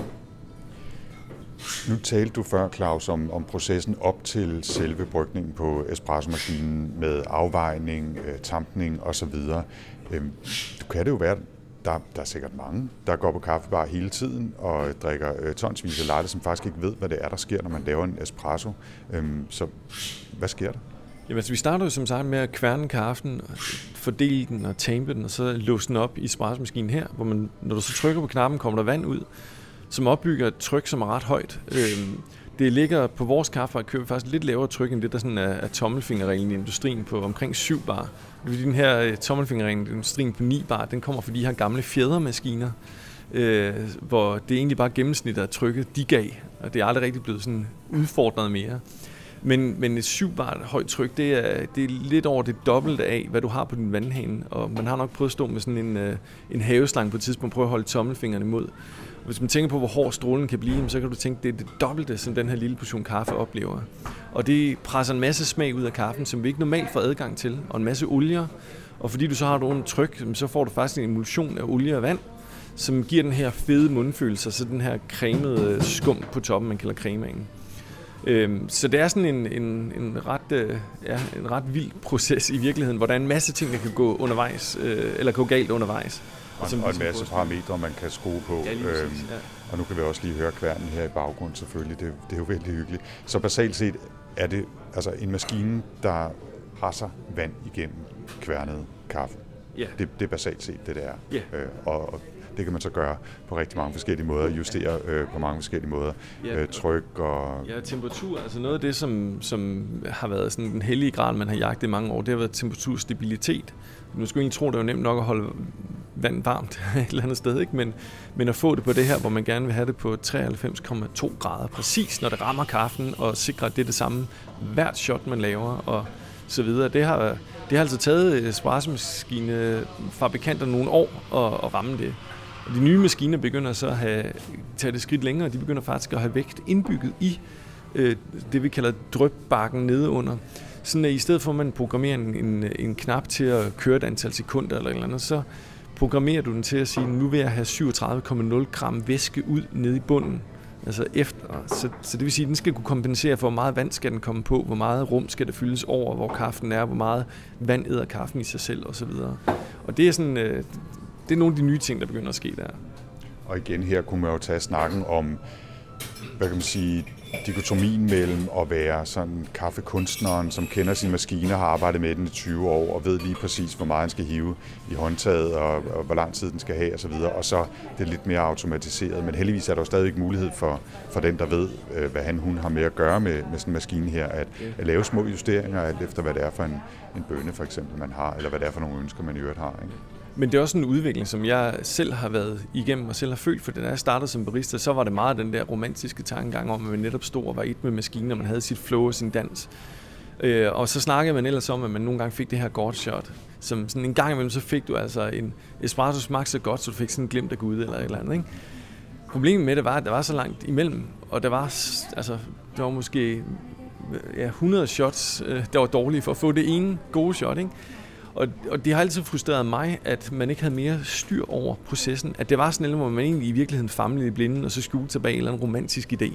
Nu talte du før, Claus, om, om processen op til selve brygningen på espressomaskinen med afvejning, øh, tampning osv. Øhm, du kan det jo være, der, der er sikkert mange, der går på kaffebar hele tiden og drikker øh, tonsvis af latte, som faktisk ikke ved, hvad det er, der sker, når man laver en espresso. Øhm, så hvad sker der? Jamen, altså, vi starter jo som sagt med at kværne kaffen, fordele den og tampe den, og så låse den op i espressomaskinen her, hvor man, når du så trykker på knappen, kommer der vand ud, som opbygger et tryk, som er ret højt. Øhm, det ligger på vores kaffe, og køber faktisk lidt lavere tryk, end det, der sådan er, er tommelfingerreglen i industrien på omkring 7 bar. Den her øh, tommelfingerreglen i industrien på 9 bar, den kommer, fordi de her gamle fjedermaskiner, øh, hvor det egentlig bare gennemsnittet af trykket, de gav, og det er aldrig rigtig blevet sådan udfordret mere. Men, men et 7 bar højt tryk, det er, det er lidt over det dobbelte af, hvad du har på din vandhane. Og man har nok prøvet at stå med sådan en, øh, en haveslang på et tidspunkt, prøve at holde tommelfingrene imod. Hvis man tænker på, hvor hård strålen kan blive, så kan du tænke, det er det dobbelte, som den her lille portion kaffe oplever. Og det presser en masse smag ud af kaffen, som vi ikke normalt får adgang til, og en masse olier. Og fordi du så har et under tryk, så får du faktisk en emulsion af olie og vand, som giver den her fede mundfølelse, så den her cremede øh, skum på toppen, man kalder cremaen. Øhm, så det er sådan en, en, en, ret, øh, ja, en ret vild proces i virkeligheden, hvor der er en masse ting, der kan gå undervejs, øh, eller gå galt undervejs. Og, og, en masse parametre, man kan skrue på. Ja, præcis, øhm, ja. Og nu kan vi også lige høre kværnen her i baggrund selvfølgelig. Det, det er jo vældig hyggeligt. Så basalt set er det altså en maskine, der presser vand igennem kværnet kaffe. Ja. Det, det er basalt set det, det er. Ja. Øh, og, og det kan man så gøre på rigtig mange forskellige måder, justere øh, på mange forskellige måder. Ja, øh, tryk og... Ja, temperatur. Altså noget af det, som, som har været sådan den hellige grad, man har jagtet i mange år, det har været temperaturstabilitet. Nu skulle egentlig tro, det er nemt nok at holde vand varmt et eller andet sted, ikke? Men, men at få det på det her, hvor man gerne vil have det på 93,2 grader præcis, når det rammer kaffen, og sikre, at det er det samme hvert shot, man laver, og så videre. Det har, det har altså taget øh, espressomaskine fabrikanter nogle år at, at ramme det. De nye maskiner begynder så at have, tage det skridt længere, de begynder faktisk at have vægt indbygget i øh, det, vi kalder drøbbakken nedeunder. Sådan at i stedet for, at man programmerer en, en, en knap til at køre et antal sekunder eller eller andet, så programmerer du den til at sige, nu vil jeg have 37,0 gram væske ud nede i bunden. Altså efter, så, så det vil sige, at den skal kunne kompensere for, hvor meget vand skal den komme på, hvor meget rum skal der fyldes over, hvor kaffen er, hvor meget vand æder kaffen i sig selv osv. Og det er sådan, øh, det er nogle af de nye ting, der begynder at ske der. Og igen her kunne man jo tage snakken om hvad kan man sige, dikotomien mellem at være sådan kaffekunstneren, som kender sin maskine, har arbejdet med den i 20 år og ved lige præcis, hvor meget han skal hive i håndtaget og, og hvor lang tid den skal have osv., og så det er lidt mere automatiseret. Men heldigvis er der jo stadig mulighed for, for den, der ved, øh, hvad han hun har med at gøre med, med sådan en maskine her, at, at lave små justeringer, alt efter hvad det er for en, en bønne for eksempel, man har, eller hvad det er for nogle ønsker, man i øvrigt har. Ikke? Men det er også en udvikling, som jeg selv har været igennem og selv har følt, for da jeg startede som barista, så var det meget den der romantiske tankegang om, at man netop stod og var et med maskinen, og man havde sit flow og sin dans. Øh, og så snakkede man ellers om, at man nogle gange fik det her godt shot. Som sådan en gang imellem, så fik du altså en espresso smagte så godt, så du fik sådan en glimt af Gud eller et eller andet. Ikke? Problemet med det var, at der var så langt imellem, og der var, altså, der var måske ja, 100 shots, øh, der var dårlige for at få det ene gode shot. Ikke? Og, og det har altid frustreret mig, at man ikke havde mere styr over processen. At det var sådan hvor man egentlig i virkeligheden famlede i blinden, og så skjulte tilbage en eller anden romantisk idé.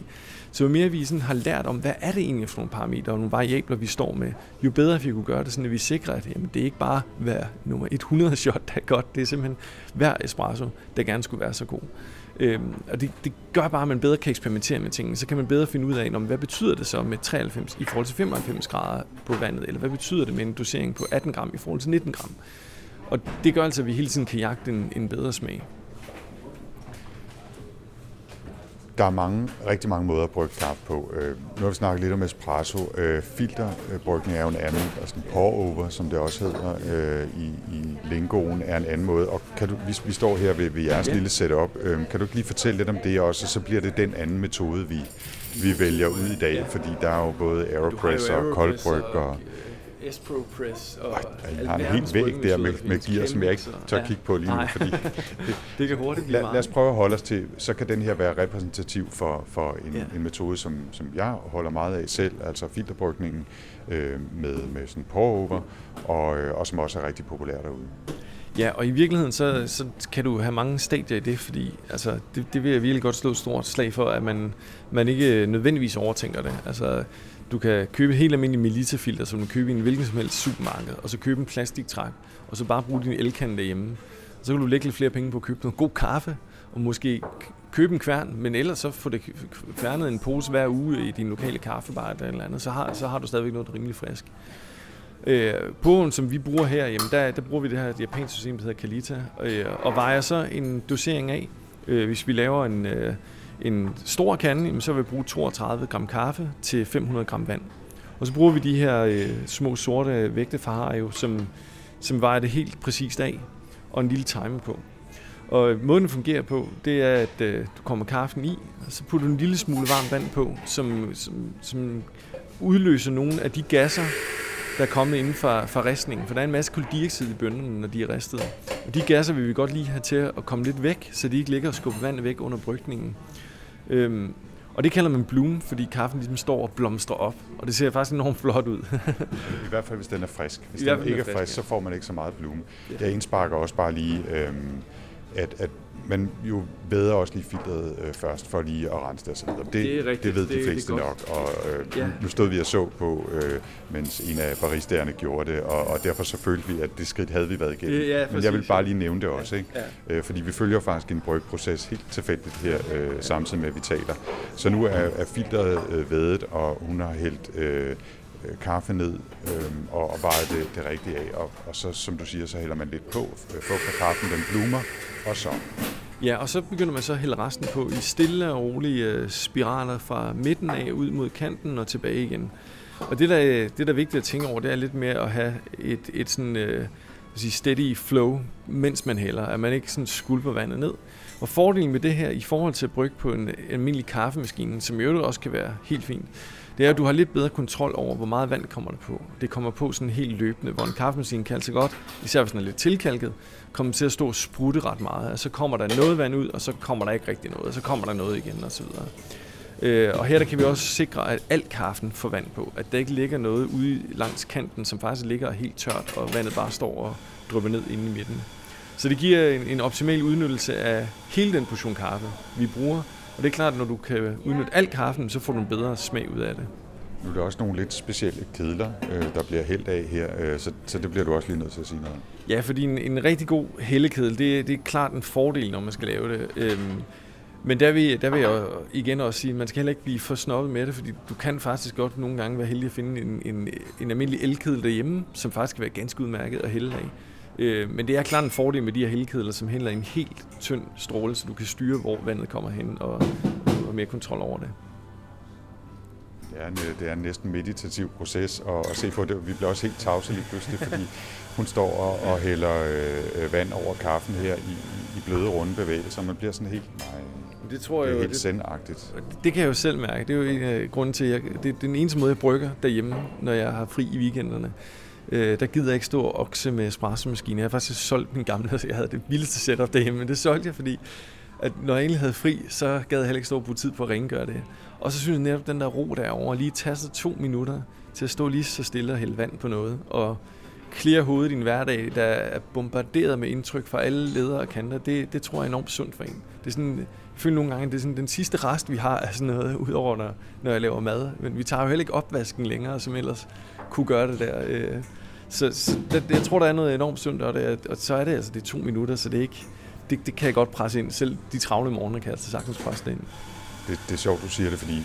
Så jo mere vi sådan har lært om, hvad er det egentlig for nogle parametre og nogle variabler, vi står med, jo bedre vi kunne gøre det, sådan at vi sikrer, at jamen, det er ikke bare hver nummer 100 shot, der er godt. Det er simpelthen hver espresso, der gerne skulle være så god. Øhm, og det, det gør bare, at man bedre kan eksperimentere med tingene. Så kan man bedre finde ud af, hvad betyder det så med 93 i forhold til 95 grader på vandet, eller hvad betyder det med en dosering på 18 gram i forhold til 19 gram. Og det gør altså, at vi hele tiden kan jagte en, en bedre smag. Der er mange, rigtig mange måder at brygge kaffe på. Øh, nu har vi snakket lidt om espresso. Øh, filterbrygning er jo en anden, altså en pour-over, som det også hedder øh, i, i lingoen, er en anden måde. Og kan du, vi, vi står her ved, ved jeres lille setup. Kan du ikke lige fortælle lidt om det også, så bliver det den anden metode, vi, vi vælger ud i dag, fordi der er jo både Aeropress og koldbryg og, og S-Pro Press. Og jeg har en helt væg der med, med gear, som jeg ikke tør ja. kigge på lige nu. Fordi det, det kan hurtigt blive lad, lad os prøve at holde os til, så kan den her være repræsentativ for, for en, ja. en metode, som, som jeg holder meget af selv, altså filterbrygningen øh, med, med sådan pour-over, og, øh, og som også er rigtig populær derude. Ja, og i virkeligheden, så, så kan du have mange stadier i det, fordi altså, det, det vil jeg virkelig godt slå et stort slag for, at man, man ikke nødvendigvis overtænker det. Altså, du kan købe et helt almindeligt Melita-filter, som du kan købe i en hvilken som helst supermarked, og så købe en plastiktræk, og så bare bruge din elkande derhjemme. Og så kan du lægge lidt flere penge på at købe noget god kaffe, og måske købe en kværn, men ellers så få det kværnet en pose hver uge i din lokale kaffebar eller, eller andet, så har, så har du stadigvæk noget rimelig frisk. Øh, pogen, som vi bruger her, jamen der, der bruger vi det her japanske system, der hedder Kalita, øh, og vejer så en dosering af. Øh, hvis vi laver en, øh, en stor kande, så vil vi bruge 32 gram kaffe til 500 gram vand. Og så bruger vi de her øh, små sorte vægtefarer, som, som vejer det helt præcist af, og en lille timer på. Og øh, måden det fungerer på, det er, at øh, du kommer kaffen i, og så putter du en lille smule varmt vand på, som, som, som udløser nogle af de gasser, der er kommet inden for, for ristningen. For der er en masse koldioxid i bønderne, når de er ristet. Og de gasser vil vi godt lige have til at komme lidt væk, så de ikke ligger og skubber vandet væk under brygningen. Øhm, og det kalder man bloom, fordi kaffen ligesom står og blomstrer op. Og det ser faktisk enormt flot ud. I hvert fald, hvis den er frisk. Hvis den ikke er frisk, frisk ja. så får man ikke så meget bloom. Ja. Jeg indsparker også bare lige, øhm, at, at man jo bedre også lige filteret øh, først, for lige at rense det videre. Det, det, er rigtigt. det ved de det, fleste det nok, og øh, ja. nu stod vi og så på, øh, mens en af baristaerne gjorde det, og, og derfor så følte vi, at det skridt havde vi været igennem. Ja, ja, Men jeg vil bare lige nævne det også, ikke? Ja. Øh, fordi vi følger faktisk en brygproces helt tilfældigt her, øh, samtidig med, at vi taler. Så nu er, er filteret øh, vedet, og hun har hældt øh, Øh, kaffe ned øh, og, og vejet det, det rigtige af. Og, og så, som du siger, så hælder man lidt på, øh, fugter kaffen, den blumer, og så Ja, og så begynder man så at hælde resten på i stille og rolige øh, spiraler fra midten af ud mod kanten og tilbage igen. Og det, der, det, der er vigtigt at tænke over, det er lidt mere at have et, et sådan, øh, sige steady flow, mens man hælder, at man ikke sådan skulper vandet ned. Og fordelen med det her i forhold til at brygge på en almindelig kaffemaskine, som jo også kan være helt fint, det er, at du har lidt bedre kontrol over, hvor meget vand kommer der på. Det kommer på sådan helt løbende, hvor en kaffemaskine kan altså godt, især hvis den er lidt tilkalket, komme til at stå og sprutte ret meget. Og så kommer der noget vand ud, og så kommer der ikke rigtig noget, og så kommer der noget igen osv. Øh, og her der kan vi også sikre, at alt kaffen får vand på. At der ikke ligger noget ude langs kanten, som faktisk ligger helt tørt, og vandet bare står og drypper ned inde i midten. Så det giver en, en optimal udnyttelse af hele den portion kaffe, vi bruger, og det er klart, at når du kan udnytte al kaffen, så får du en bedre smag ud af det. Nu er der også nogle lidt specielle kedler, øh, der bliver hældt af her, øh, så, så det bliver du også lige nødt til at sige noget om. Ja, fordi en, en rigtig god hældekedel, det, det er klart en fordel, når man skal lave det. Øhm, Men der vil, der vil jeg igen også sige, at man skal heller ikke blive for snobbet med det, fordi du kan faktisk godt nogle gange være heldig at finde en, en, en almindelig elkedel derhjemme, som faktisk kan være ganske udmærket at hælde af. Øh, men det er klart en fordel med de her hældekedler, som hælder en helt tynd stråle, så du kan styre, hvor vandet kommer hen og, og mere kontrol over det. Det er en, det er en næsten meditativ proces at, at se på det. Vi bliver også helt tavse lige pludselig, fordi hun står og, og hælder øh, vand over kaffen her i, i bløde runde bevægelser. Man bliver sådan helt, nej, det tror jeg det er jo, helt sendagtigt. Det, det kan jeg jo selv mærke. Det er jo en af grunden til, at jeg, det er den eneste måde, jeg brygger derhjemme, når jeg har fri i weekenderne. Øh, der gider jeg ikke stå og okse med espressomaskine. Jeg har faktisk solgt min gamle, så jeg havde det vildeste setup derhjemme, men det solgte jeg, fordi at når jeg egentlig havde fri, så gad jeg heller ikke stå og bruge tid på at rengøre det. Og så synes jeg netop, den der ro derovre, lige tage sig to minutter til at stå lige så stille og hælde vand på noget, og klare hovedet i din hverdag, der er bombarderet med indtryk fra alle ledere og kanter, det, det tror jeg er enormt sundt for en. Det er sådan, jeg føler nogle gange, det er sådan den sidste rest, vi har af sådan noget, udover når, når jeg laver mad. Men vi tager jo heller ikke opvasken længere, som ellers kunne gøre det der. Øh. Så, så jeg tror, der er noget enormt sundt, og, det, og så er det altså det er to minutter, så det er ikke, det, det kan jeg godt presse ind. Selv de travle morgener kan jeg altså sagtens presse det ind. Det, det er sjovt, du siger det, fordi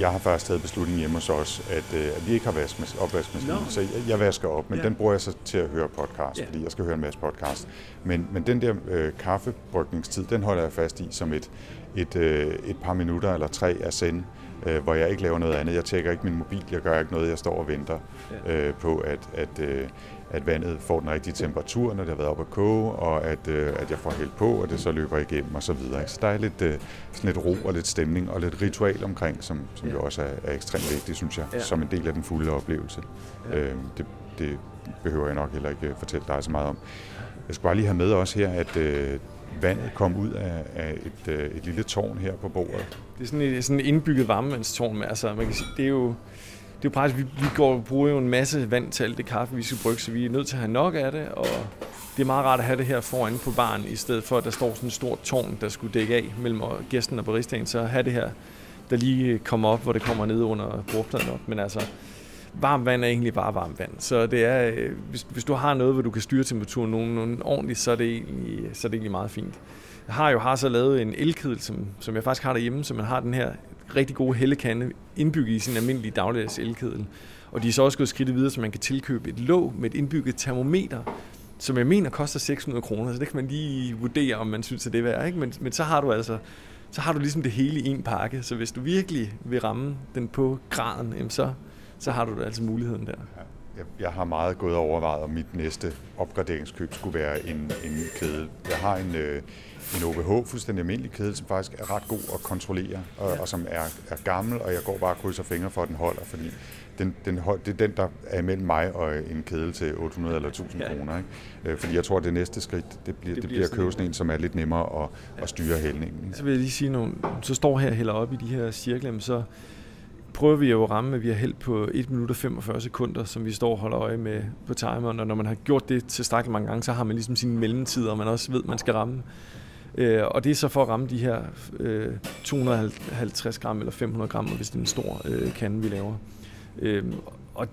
jeg har faktisk taget beslutningen hjemme hos os, at, øh, at vi ikke har opvaskemaskine. No. Så jeg, jeg vasker op, men yeah. den bruger jeg så til at høre podcast, yeah. fordi jeg skal høre en masse podcast. Men, men den der øh, kaffebrygningstid, den holder jeg fast i som et, et, øh, et par minutter eller tre af send, øh, hvor jeg ikke laver noget andet. Jeg tjekker ikke min mobil, jeg gør ikke noget, jeg står og venter øh, på, at, at, øh, at vandet får den rigtige temperatur, når det har været op at koge, og at, øh, at jeg får hældt på, og det så løber igennem og så videre. Så der er lidt, øh, sådan lidt ro og lidt stemning og lidt ritual omkring, som, som ja. jo også er, er ekstremt vigtigt, synes jeg, ja. som en del af den fulde oplevelse. Ja. Øh, det, det behøver jeg nok heller ikke fortælle dig så meget om. Jeg skal bare lige have med også her, at øh, vandet kom ud af, af et, øh, et lille tårn her på bordet. Det er sådan et, sådan et indbygget varmevandstårn. Altså, man kan sige, det er jo det er jo praktisk, vi, vi går og bruger jo en masse vand til alt det kaffe, vi skal brygge, så vi er nødt til at have nok af det, og det er meget rart at have det her foran på baren, i stedet for at der står sådan et stort tårn, der skulle dække af mellem gæsten og baristaen, så have det her, der lige kommer op, hvor det kommer ned under bordpladen op. Men altså, varmt vand er egentlig bare varmt vand. Så det er, øh, hvis, hvis du har noget, hvor du kan styre temperaturen nogenlunde ordentligt, så er det egentlig, så er det egentlig meget fint. Jeg har jo har så lavet en elkedel, som, som jeg faktisk har derhjemme, så man har den her rigtig gode hældekande indbygget i sin almindelige dagligdags elkedel. Og de er så også gået skridt videre, så man kan tilkøbe et låg med et indbygget termometer, som jeg mener koster 600 kroner, så det kan man lige vurdere, om man synes, at det er værd. Ikke? Men, men så har du altså så har du ligesom det hele i en pakke, så hvis du virkelig vil ramme den på graden, så, så har du altså muligheden der. Jeg, har meget gået og overvejet, om mit næste opgraderingskøb skulle være en, en kedel. Jeg har en, øh, en OBH, fuldstændig almindelig kedel, som faktisk er ret god at kontrollere, og, ja. og som er, er gammel, og jeg går bare og krydser fingre for, at den holder, fordi den, den, det er den, der er imellem mig og en kedel til 800 eller 1000 ja. kroner. Ikke? Øh, fordi jeg tror, at det næste skridt, det bliver, det bliver, det bliver at købe sådan en, som er lidt nemmere at, ja. at styre hældningen. Så vil jeg lige sige nogle, så står her heller op i de her cirkler, så prøver vi jo at ramme, at vi har held på 1 minut og 45 sekunder, som vi står og holder øje med på timeren, og når man har gjort det tilstrækkeligt mange gange, så har man ligesom sine mellemtider, og man også ved, at man skal ramme. Øh, og det er så for at ramme de her øh, 250 gram eller 500 gram, hvis det er en stor øh, kande, vi laver. Øh, og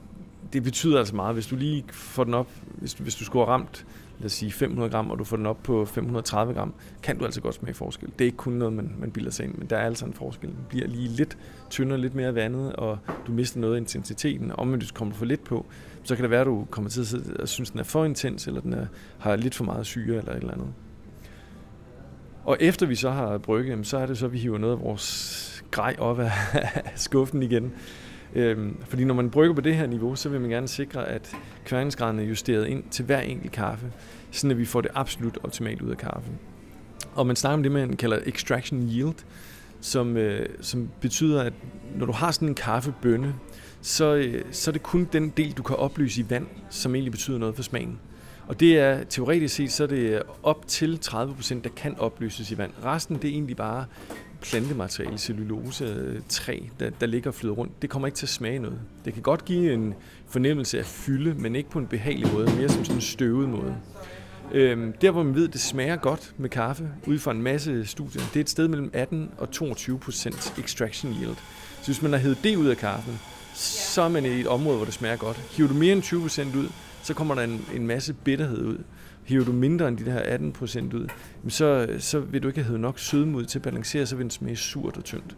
det betyder altså meget, hvis du lige får den op, hvis du, hvis du skulle have ramt lad os sige 500 gram, og du får den op på 530 gram, kan du altså godt smage forskel. Det er ikke kun noget, man, man bilder sig ind, men der er altså en forskel. Den bliver lige lidt tyndere, lidt mere vandet, og du mister noget af intensiteten. Om du kommer for lidt på, så kan det være, at du kommer til at synes, at den er for intens, eller den er, har lidt for meget syre, eller et eller andet. Og efter vi så har brygget, så er det så, at vi hiver noget af vores grej op af skuffen igen. Øhm, fordi når man brygger på det her niveau, så vil man gerne sikre, at kværningsgraden er justeret ind til hver enkelt kaffe, sådan at vi får det absolut optimalt ud af kaffen. Og man snakker om det, man kalder extraction yield, som, øh, som betyder, at når du har sådan en kaffebønne, så, øh, så er det kun den del, du kan oplyse i vand, som egentlig betyder noget for smagen. Og det er teoretisk set, så er det op til 30%, der kan oplyses i vand. Resten, det er egentlig bare plantemateriale, cellulose, øh, træ, der, der ligger og flyder rundt. Det kommer ikke til at smage noget. Det kan godt give en fornemmelse af fylde, men ikke på en behagelig måde, mere som sådan en støvet måde. Øhm, der hvor man ved, at det smager godt med kaffe, ud fra en masse studier, det er et sted mellem 18 og 22% extraction yield. Så hvis man har hævet det ud af kaffen, så er man i et område, hvor det smager godt. Hiver du mere end 20% ud, så kommer der en, en masse bitterhed ud. Hiver du mindre end de her 18 procent ud, så, så vil du ikke have nok sødme ud til at balancere, så vil den smage surt og tyndt.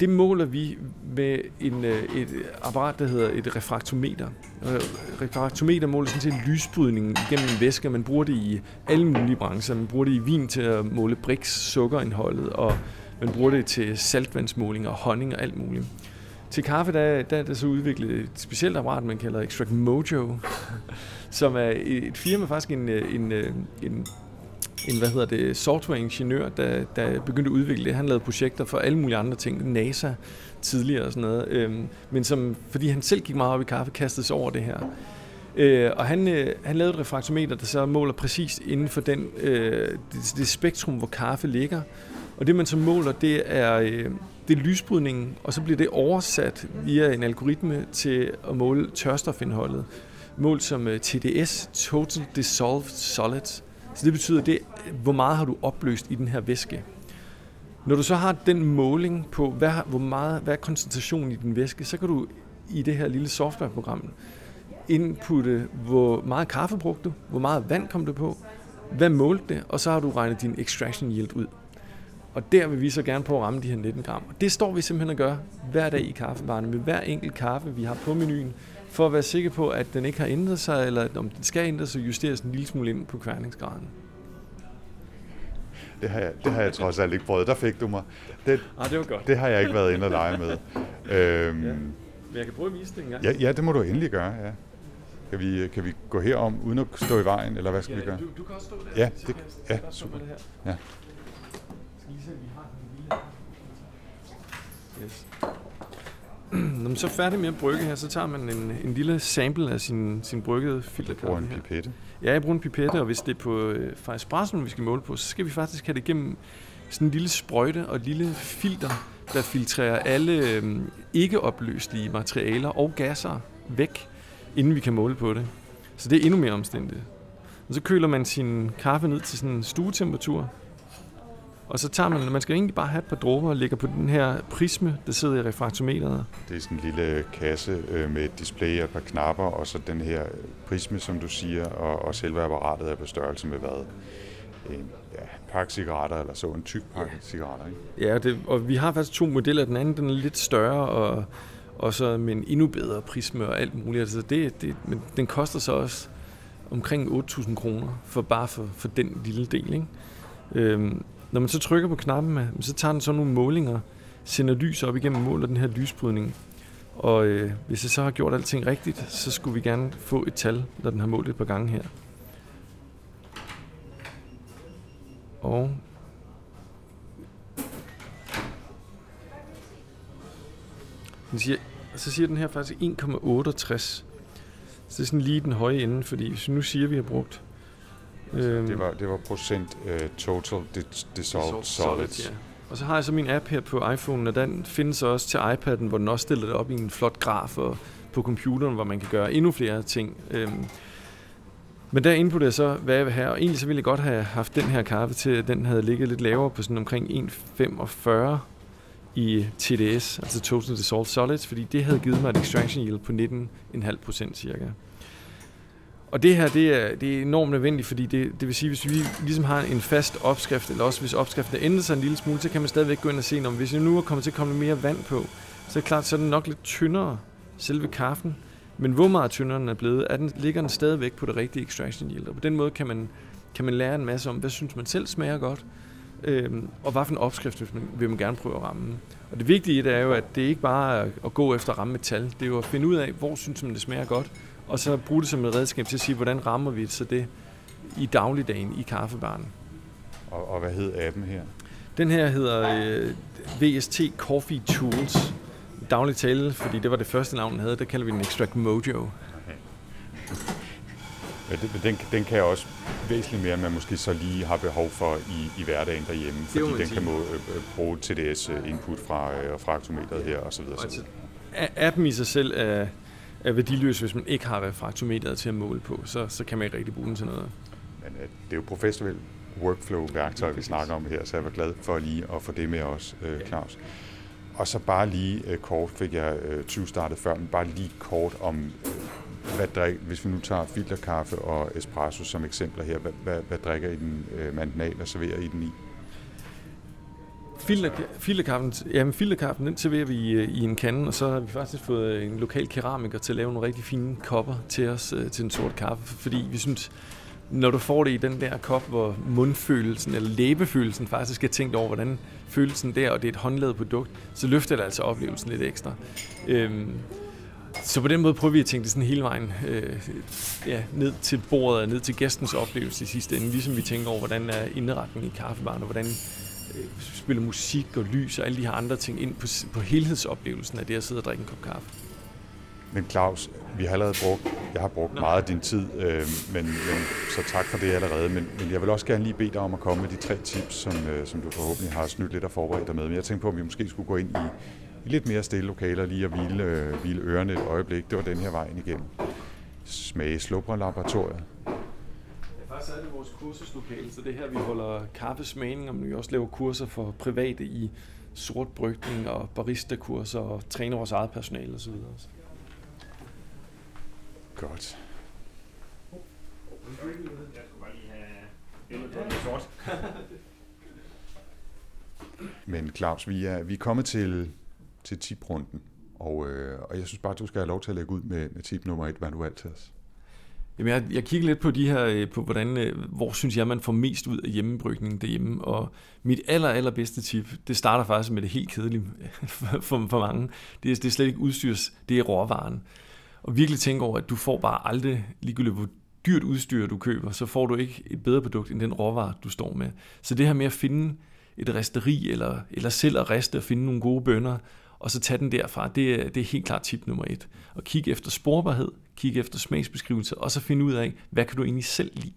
Det måler vi med en, øh, et apparat, der hedder et refraktometer. Refraktometer måler sådan set lysbrydningen gennem en væske. Man bruger det i alle mulige brancher. Man bruger det i vin til at måle Brix sukkerindholdet, og man bruger det til saltvandsmåling og honning og alt muligt. Til kaffe, der, der er der så udviklet et specielt apparat, man kalder Extract Mojo, som er et firma, faktisk en, øh, en, øh, en en hvad hedder det, softwareingeniør, der, der begyndte at udvikle det. Han lavede projekter for alle mulige andre ting, NASA tidligere og sådan noget. Øhm, men som, fordi han selv gik meget op i kaffe, kastede sig over det her. Øh, og han, øh, han lavede et refraktometer, der så måler præcis inden for den, øh, det, det spektrum, hvor kaffe ligger. Og det man så måler, det er, øh, det er lysbrydningen, og så bliver det oversat via en algoritme til at måle tørstofindholdet. Målt som øh, TDS, Total Dissolved Solids. Så det betyder, det, hvor meget har du opløst i den her væske. Når du så har den måling på, hvad, hvor meget, hvad er koncentrationen i den væske, så kan du i det her lille softwareprogram inputte, hvor meget kaffe brugte du, hvor meget vand kom du på, hvad målte det, og så har du regnet din extraction yield ud. Og der vil vi så gerne på at ramme de her 19 gram. Og det står vi simpelthen og gør hver dag i kaffebarne med hver enkelt kaffe, vi har på menuen, for at være sikker på, at den ikke har ændret sig, eller om den skal ændre sig, justeres en lille smule ind på kværningsgraden. Det har, jeg, det har jeg trods alt ikke prøvet. Der fik du mig. Det, ah, det var godt. Det har jeg ikke været inde og lege med. øhm, ja. Men jeg kan prøve at vise det engang. Ja, ja, det må du endelig gøre, ja. Kan vi, kan vi gå herom uden at stå i vejen, eller hvad skal ja, vi gøre? Du, du kan også stå der. Ja, det, ja, super. Det her. Ja. Skal lige se, vi har den lille... Yes. Når man så er færdig med at brygge her, så tager man en, en lille sample af sin, sin bryggede filterkaffe. Du bruger en pipette? Ja, jeg bruger en pipette, og hvis det er på øh, fra vi skal måle på, så skal vi faktisk have det igennem sådan en lille sprøjte og et lille filter, der filtrerer alle øh, ikke opløselige materialer og gasser væk, inden vi kan måle på det. Så det er endnu mere omstændigt. Og så køler man sin kaffe ned til sådan en stuetemperatur, og så tager man, man skal egentlig bare have et par dråber og lægger på den her prisme, der sidder i refraktometeret. Det er sådan en lille kasse øh, med et display og et par knapper, og så den her prisme, som du siger, og, og selve apparatet er på størrelse med hvad? En ja, pakke cigaretter, eller så en tyk pakke ja. cigaretter, ikke? Ja, det, og vi har faktisk to modeller. Den anden den er lidt større, og, og så med en endnu bedre prisme og alt muligt. Altså det, det, men den koster så også omkring 8.000 kroner for bare for, for den lille del. Ikke? Øhm, når man så trykker på knappen, øh, så tager den så nogle målinger, sender lys op igennem måler den her lysbrydning. Og øh, hvis jeg så har gjort alting rigtigt, så skulle vi gerne få et tal, når den har målt et par gange her. Og den siger, så siger den her faktisk 1,68. Så det er sådan lige den høje ende, fordi hvis nu siger, at vi har brugt Øhm, det, var, det var procent uh, total dissolved solids. Ja. Og så har jeg så min app her på iPhone, og den findes også til iPad'en, hvor den også stiller det op i en flot graf, og på computeren, hvor man kan gøre endnu flere ting. Øhm, men der inputter jeg så, hvad jeg vil have, og egentlig så ville jeg godt have haft den her kaffe til, at den havde ligget lidt lavere på sådan omkring 1,45 i TDS, altså Total Dissolved Solids, fordi det havde givet mig et extraction yield på 19,5 procent cirka. Og det her, det er, det er enormt nødvendigt, fordi det, det vil sige, hvis vi ligesom har en fast opskrift, eller også hvis opskriften ændrer sig en lille smule, så kan man stadigvæk gå ind og se, om hvis jeg nu er kommet til at komme mere vand på, så er det klart, så er den nok lidt tyndere, selve kaffen. Men hvor meget tyndere den er blevet, er den, ligger den stadigvæk på det rigtige extraction yield. Og på den måde kan man, kan man lære en masse om, hvad synes man selv smager godt, øhm, og hvad for en opskrift vil man, vil man gerne prøve at ramme. Og det vigtige det er jo, at det ikke bare er at gå efter at ramme et tal, det er jo at finde ud af, hvor synes man det smager godt, og så bruge det som et redskab til at sige, hvordan rammer vi så det i dagligdagen i kaffebaren. Og, og hvad hedder appen her? Den her hedder øh, VST Coffee Tools. Daglig tale, fordi det var det første navn, den havde. Der kalder vi den Extract Mojo. Ja, den, den kan også væsentligt mere, end man måske så lige har behov for i, i hverdagen derhjemme, fordi den sige. kan må, øh, øh bruge TDS-input øh, fra øh, fraktometeret her osv. Altså, appen i sig selv er, er værdiløs, hvis man ikke har refraktometeret til at måle på. Så, så kan man ikke rigtig bruge den til noget. Men øh, det er jo professionelt workflow-værktøj, vi snakker om her, så jeg var glad for lige at få det med os, øh, Claus. Og så bare lige øh, kort, fik jeg øh, 20 startet før, men bare lige kort om, øh, hvad drik, hvis vi nu tager filterkaffe og espresso som eksempler her, hvad, hvad, hvad drikker I den øh, mandinal og serverer I den i? Filterkaffen, jamen filterkaffen, den serverer vi i, i en kande, og så har vi faktisk fået øh, en lokal keramiker til at lave nogle rigtig fine kopper til os øh, til en sort kaffe, fordi vi synes, når du får det i den der kop, hvor mundfølelsen eller læbefølelsen faktisk er tænkt over, hvordan følelsen der, og det er et håndlavet produkt, så løfter det altså oplevelsen lidt ekstra. Øhm, så på den måde prøver vi at tænke det sådan hele vejen øh, ja, ned til bordet og ned til gæstens oplevelse i sidste ende, ligesom vi tænker over, hvordan er indretningen i kaffebaren, og hvordan spiller musik og lys og alle de her andre ting ind på, på helhedsoplevelsen af det at sidde og drikke en kop kaffe. Men Claus, vi har allerede brugt, jeg har brugt Nå. meget af din tid, øh, men, men, så tak for det allerede. Men, men jeg vil også gerne lige bede dig om at komme med de tre tips, som, øh, som du forhåbentlig har snydt lidt og forberedt dig med. Men jeg tænkte på, om vi måske skulle gå ind i, i lidt mere stille lokaler lige at hvile, øh, hvile ørerne et øjeblik. Det var den her vejen igennem. Smage slubrer laboratoriet. Faktisk er det vores kursuslokale, så det er her, vi holder kaffesmagning, men vi også laver kurser for private i sort brygning og barista-kurser og træner vores eget personale osv. Godt. Men Claus, vi er, vi er kommet til, til tiprunden, og, øh, og jeg synes bare, du skal have lov til at lægge ud med, med tip nummer et, hvad du altid os. Jamen, jeg, jeg kigger lidt på de her, øh, på hvordan, øh, hvor synes jeg, man får mest ud af hjemmebrygningen derhjemme, og mit aller, aller bedste tip, det starter faktisk med det helt kedelige for, for mange. Det er, det er slet ikke udstyrs, det er råvaren og virkelig tænke over, at du får bare aldrig, ligegyldigt hvor dyrt udstyr du køber, så får du ikke et bedre produkt end den råvare, du står med. Så det her med at finde et resteri, eller, eller selv at riste og finde nogle gode bønder, og så tage den derfra, det øh, det er helt klart tip nummer et. Og kigge efter sporbarhed, kigge efter smagsbeskrivelse, og så finde ud af, hvad kan du egentlig selv lide.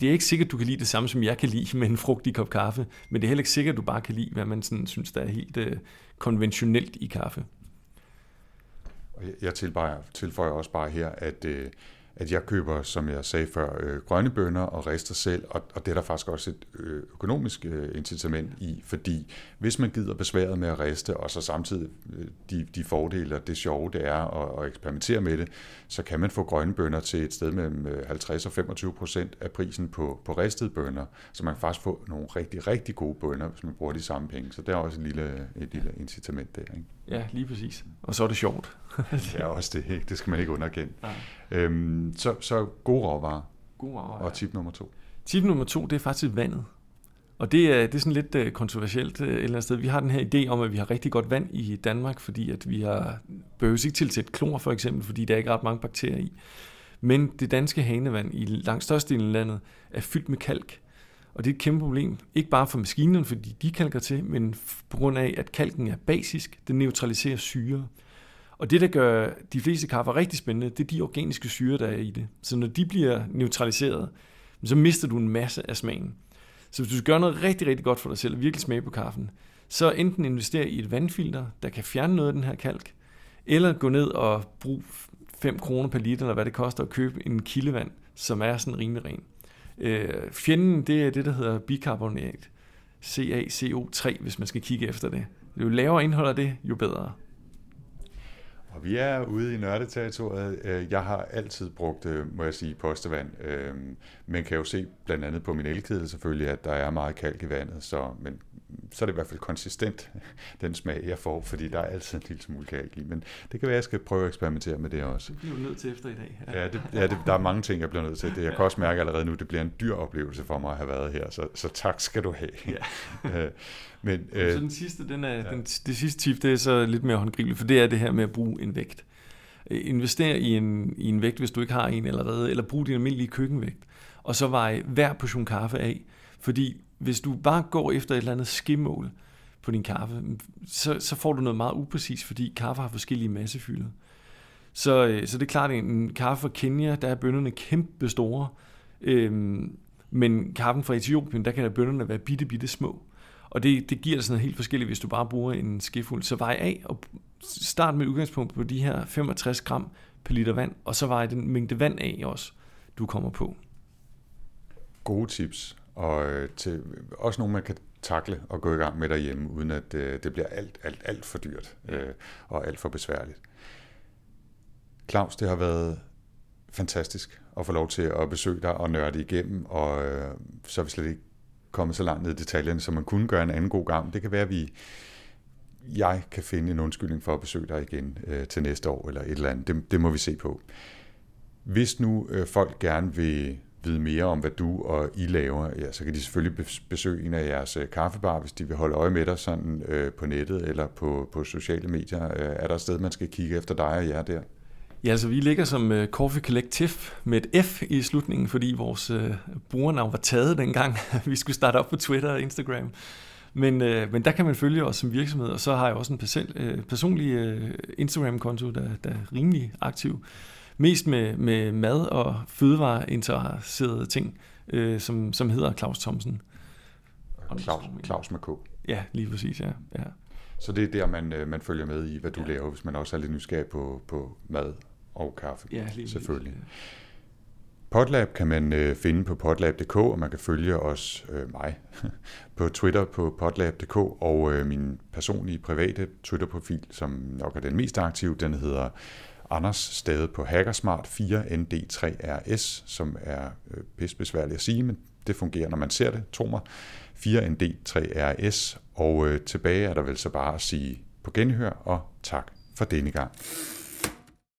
Det er ikke sikkert, at du kan lide det samme, som jeg kan lide med en frugtig kop kaffe, men det er heller ikke sikkert, at du bare kan lide, hvad man sådan synes, der er helt øh, konventionelt i kaffe. Jeg tilføjer også bare her, at, øh, at jeg køber, som jeg sagde før, øh, grønne bønner og rester selv, og, og det er der faktisk også et øh, økonomisk øh, incitament i, fordi hvis man gider besværet med at riste, og så samtidig øh, de, de fordele og det sjove det er at, at eksperimentere med det, så kan man få grønne bønner til et sted mellem øh, 50 og 25 procent af prisen på, på ristede bønner, så man kan faktisk få nogle rigtig, rigtig gode bønner, hvis man bruger de samme penge. Så det er også et lille, et lille incitament der. Ikke? Ja, lige præcis. Og så er det sjovt. er også det. Ikke? Det skal man ikke underkende. Ja. Øhm, så, så gode råvarer. Gode råvarer, Og tip nummer to. Tip nummer to, det er faktisk vandet. Og det er, det er sådan lidt uh, kontroversielt uh, et eller andet sted. Vi har den her idé om, at vi har rigtig godt vand i Danmark, fordi at vi har behøves ikke tilsætte klor for eksempel, fordi der er ikke ret mange bakterier i. Men det danske hanevand i langt størstedelen af landet er fyldt med kalk. Og det er et kæmpe problem, ikke bare for maskinerne, fordi de kalker til, men på grund af, at kalken er basisk, den neutraliserer syre. Og det, der gør de fleste kaffer rigtig spændende, det er de organiske syre, der er i det. Så når de bliver neutraliseret, så mister du en masse af smagen. Så hvis du skal gøre noget rigtig, rigtig godt for dig selv, og virkelig smage på kaffen, så enten investere i et vandfilter, der kan fjerne noget af den her kalk, eller gå ned og bruge 5 kroner per liter, eller hvad det koster at købe en kildevand, som er sådan rimelig ren. Øh, fjenden, det er det, der hedder bikarbonat. CaCO3, hvis man skal kigge efter det. Jo lavere indhold af det, jo bedre. Og vi er ude i nørdeterritoriet. Øh, jeg har altid brugt, øh, må jeg sige, postevand. Øh, men kan jo se blandt andet på min elkedel selvfølgelig, at der er meget kalk i vandet. Så, men så er det i hvert fald konsistent, den smag, jeg får, fordi der er altid en lille smule kalk i. Men det kan være, at jeg skal prøve at eksperimentere med det også. Det bliver du nødt til efter i dag. Ja, ja, det, ja det, der er mange ting, jeg bliver nødt til. Det, jeg kan også mærke allerede nu, det bliver en dyr oplevelse for mig at have været her, så, så tak skal du have. Ja. Men, øh, så den sidste, den er, ja. den, det sidste tip, det er så lidt mere håndgribeligt, for det er det her med at bruge en vægt. Øh, Invester i en, i en vægt, hvis du ikke har en allerede, eller brug din almindelige køkkenvægt, og så veje hver portion kaffe af. Fordi hvis du bare går efter et eller andet skimmål på din kaffe, så, så får du noget meget upræcis, fordi kaffe har forskellige massefylder. Så, øh, så det er klart, at en kaffe fra Kenya, der er bønderne kæmpe store, øhm, men kaffen fra Etiopien, der kan der bønderne være bitte, bitte små. Og det, det giver sådan noget helt forskelligt, hvis du bare bruger en skefuld. Så vej af og start med udgangspunkt på de her 65 gram per liter vand, og så vej den mængde vand af også, du kommer på. Gode tips, og øh, til, også nogle, man kan takle og gå i gang med derhjemme, uden at øh, det bliver alt, alt, alt for dyrt øh, og alt for besværligt. Claus, det har været fantastisk at få lov til at besøge dig og nørde igennem, og øh, så er vi slet ikke kommet så langt ned i detaljerne, som man kunne gøre en anden god gang. Det kan være, at vi, jeg kan finde en undskyldning for at besøge dig igen øh, til næste år, eller et eller andet. Det, det må vi se på. Hvis nu øh, folk gerne vil vide mere om, hvad du og I laver, ja, så kan de selvfølgelig besøge en af jeres øh, kaffebar, hvis de vil holde øje med dig sådan, øh, på nettet eller på, på sociale medier. Øh, er der et sted, man skal kigge efter dig og jer der? Ja, altså vi ligger som uh, Coffee Collective med et F i slutningen, fordi vores uh, brugernavn var taget dengang, vi skulle starte op på Twitter og Instagram. Men, uh, men der kan man følge os som virksomhed, og så har jeg også en person, uh, personlig uh, Instagram-konto, der, der er rimelig aktiv. Mest med, med mad og fødevareinteresserede ting, uh, som, som hedder Claus Thomsen. Claus, Claus med K. Ja, lige præcis, ja. ja. Så det er der, man, man følger med i, hvad du ja. laver, hvis man også er lidt nysgerrig på, på mad og kaffe. Ja, lige selvfølgelig. Ja. Podlab kan man øh, finde på podlab.dk, og man kan følge os, øh, mig, på Twitter på podlab.dk, og øh, min personlige private Twitter-profil, som nok er den mest aktive, den hedder Anders Stade på Hackersmart 4ND3RS, som er øh, at sige, men det fungerer, når man ser det, tro mig. 4ND3RS, og øh, tilbage er der vel så bare at sige på genhør, og tak for denne gang.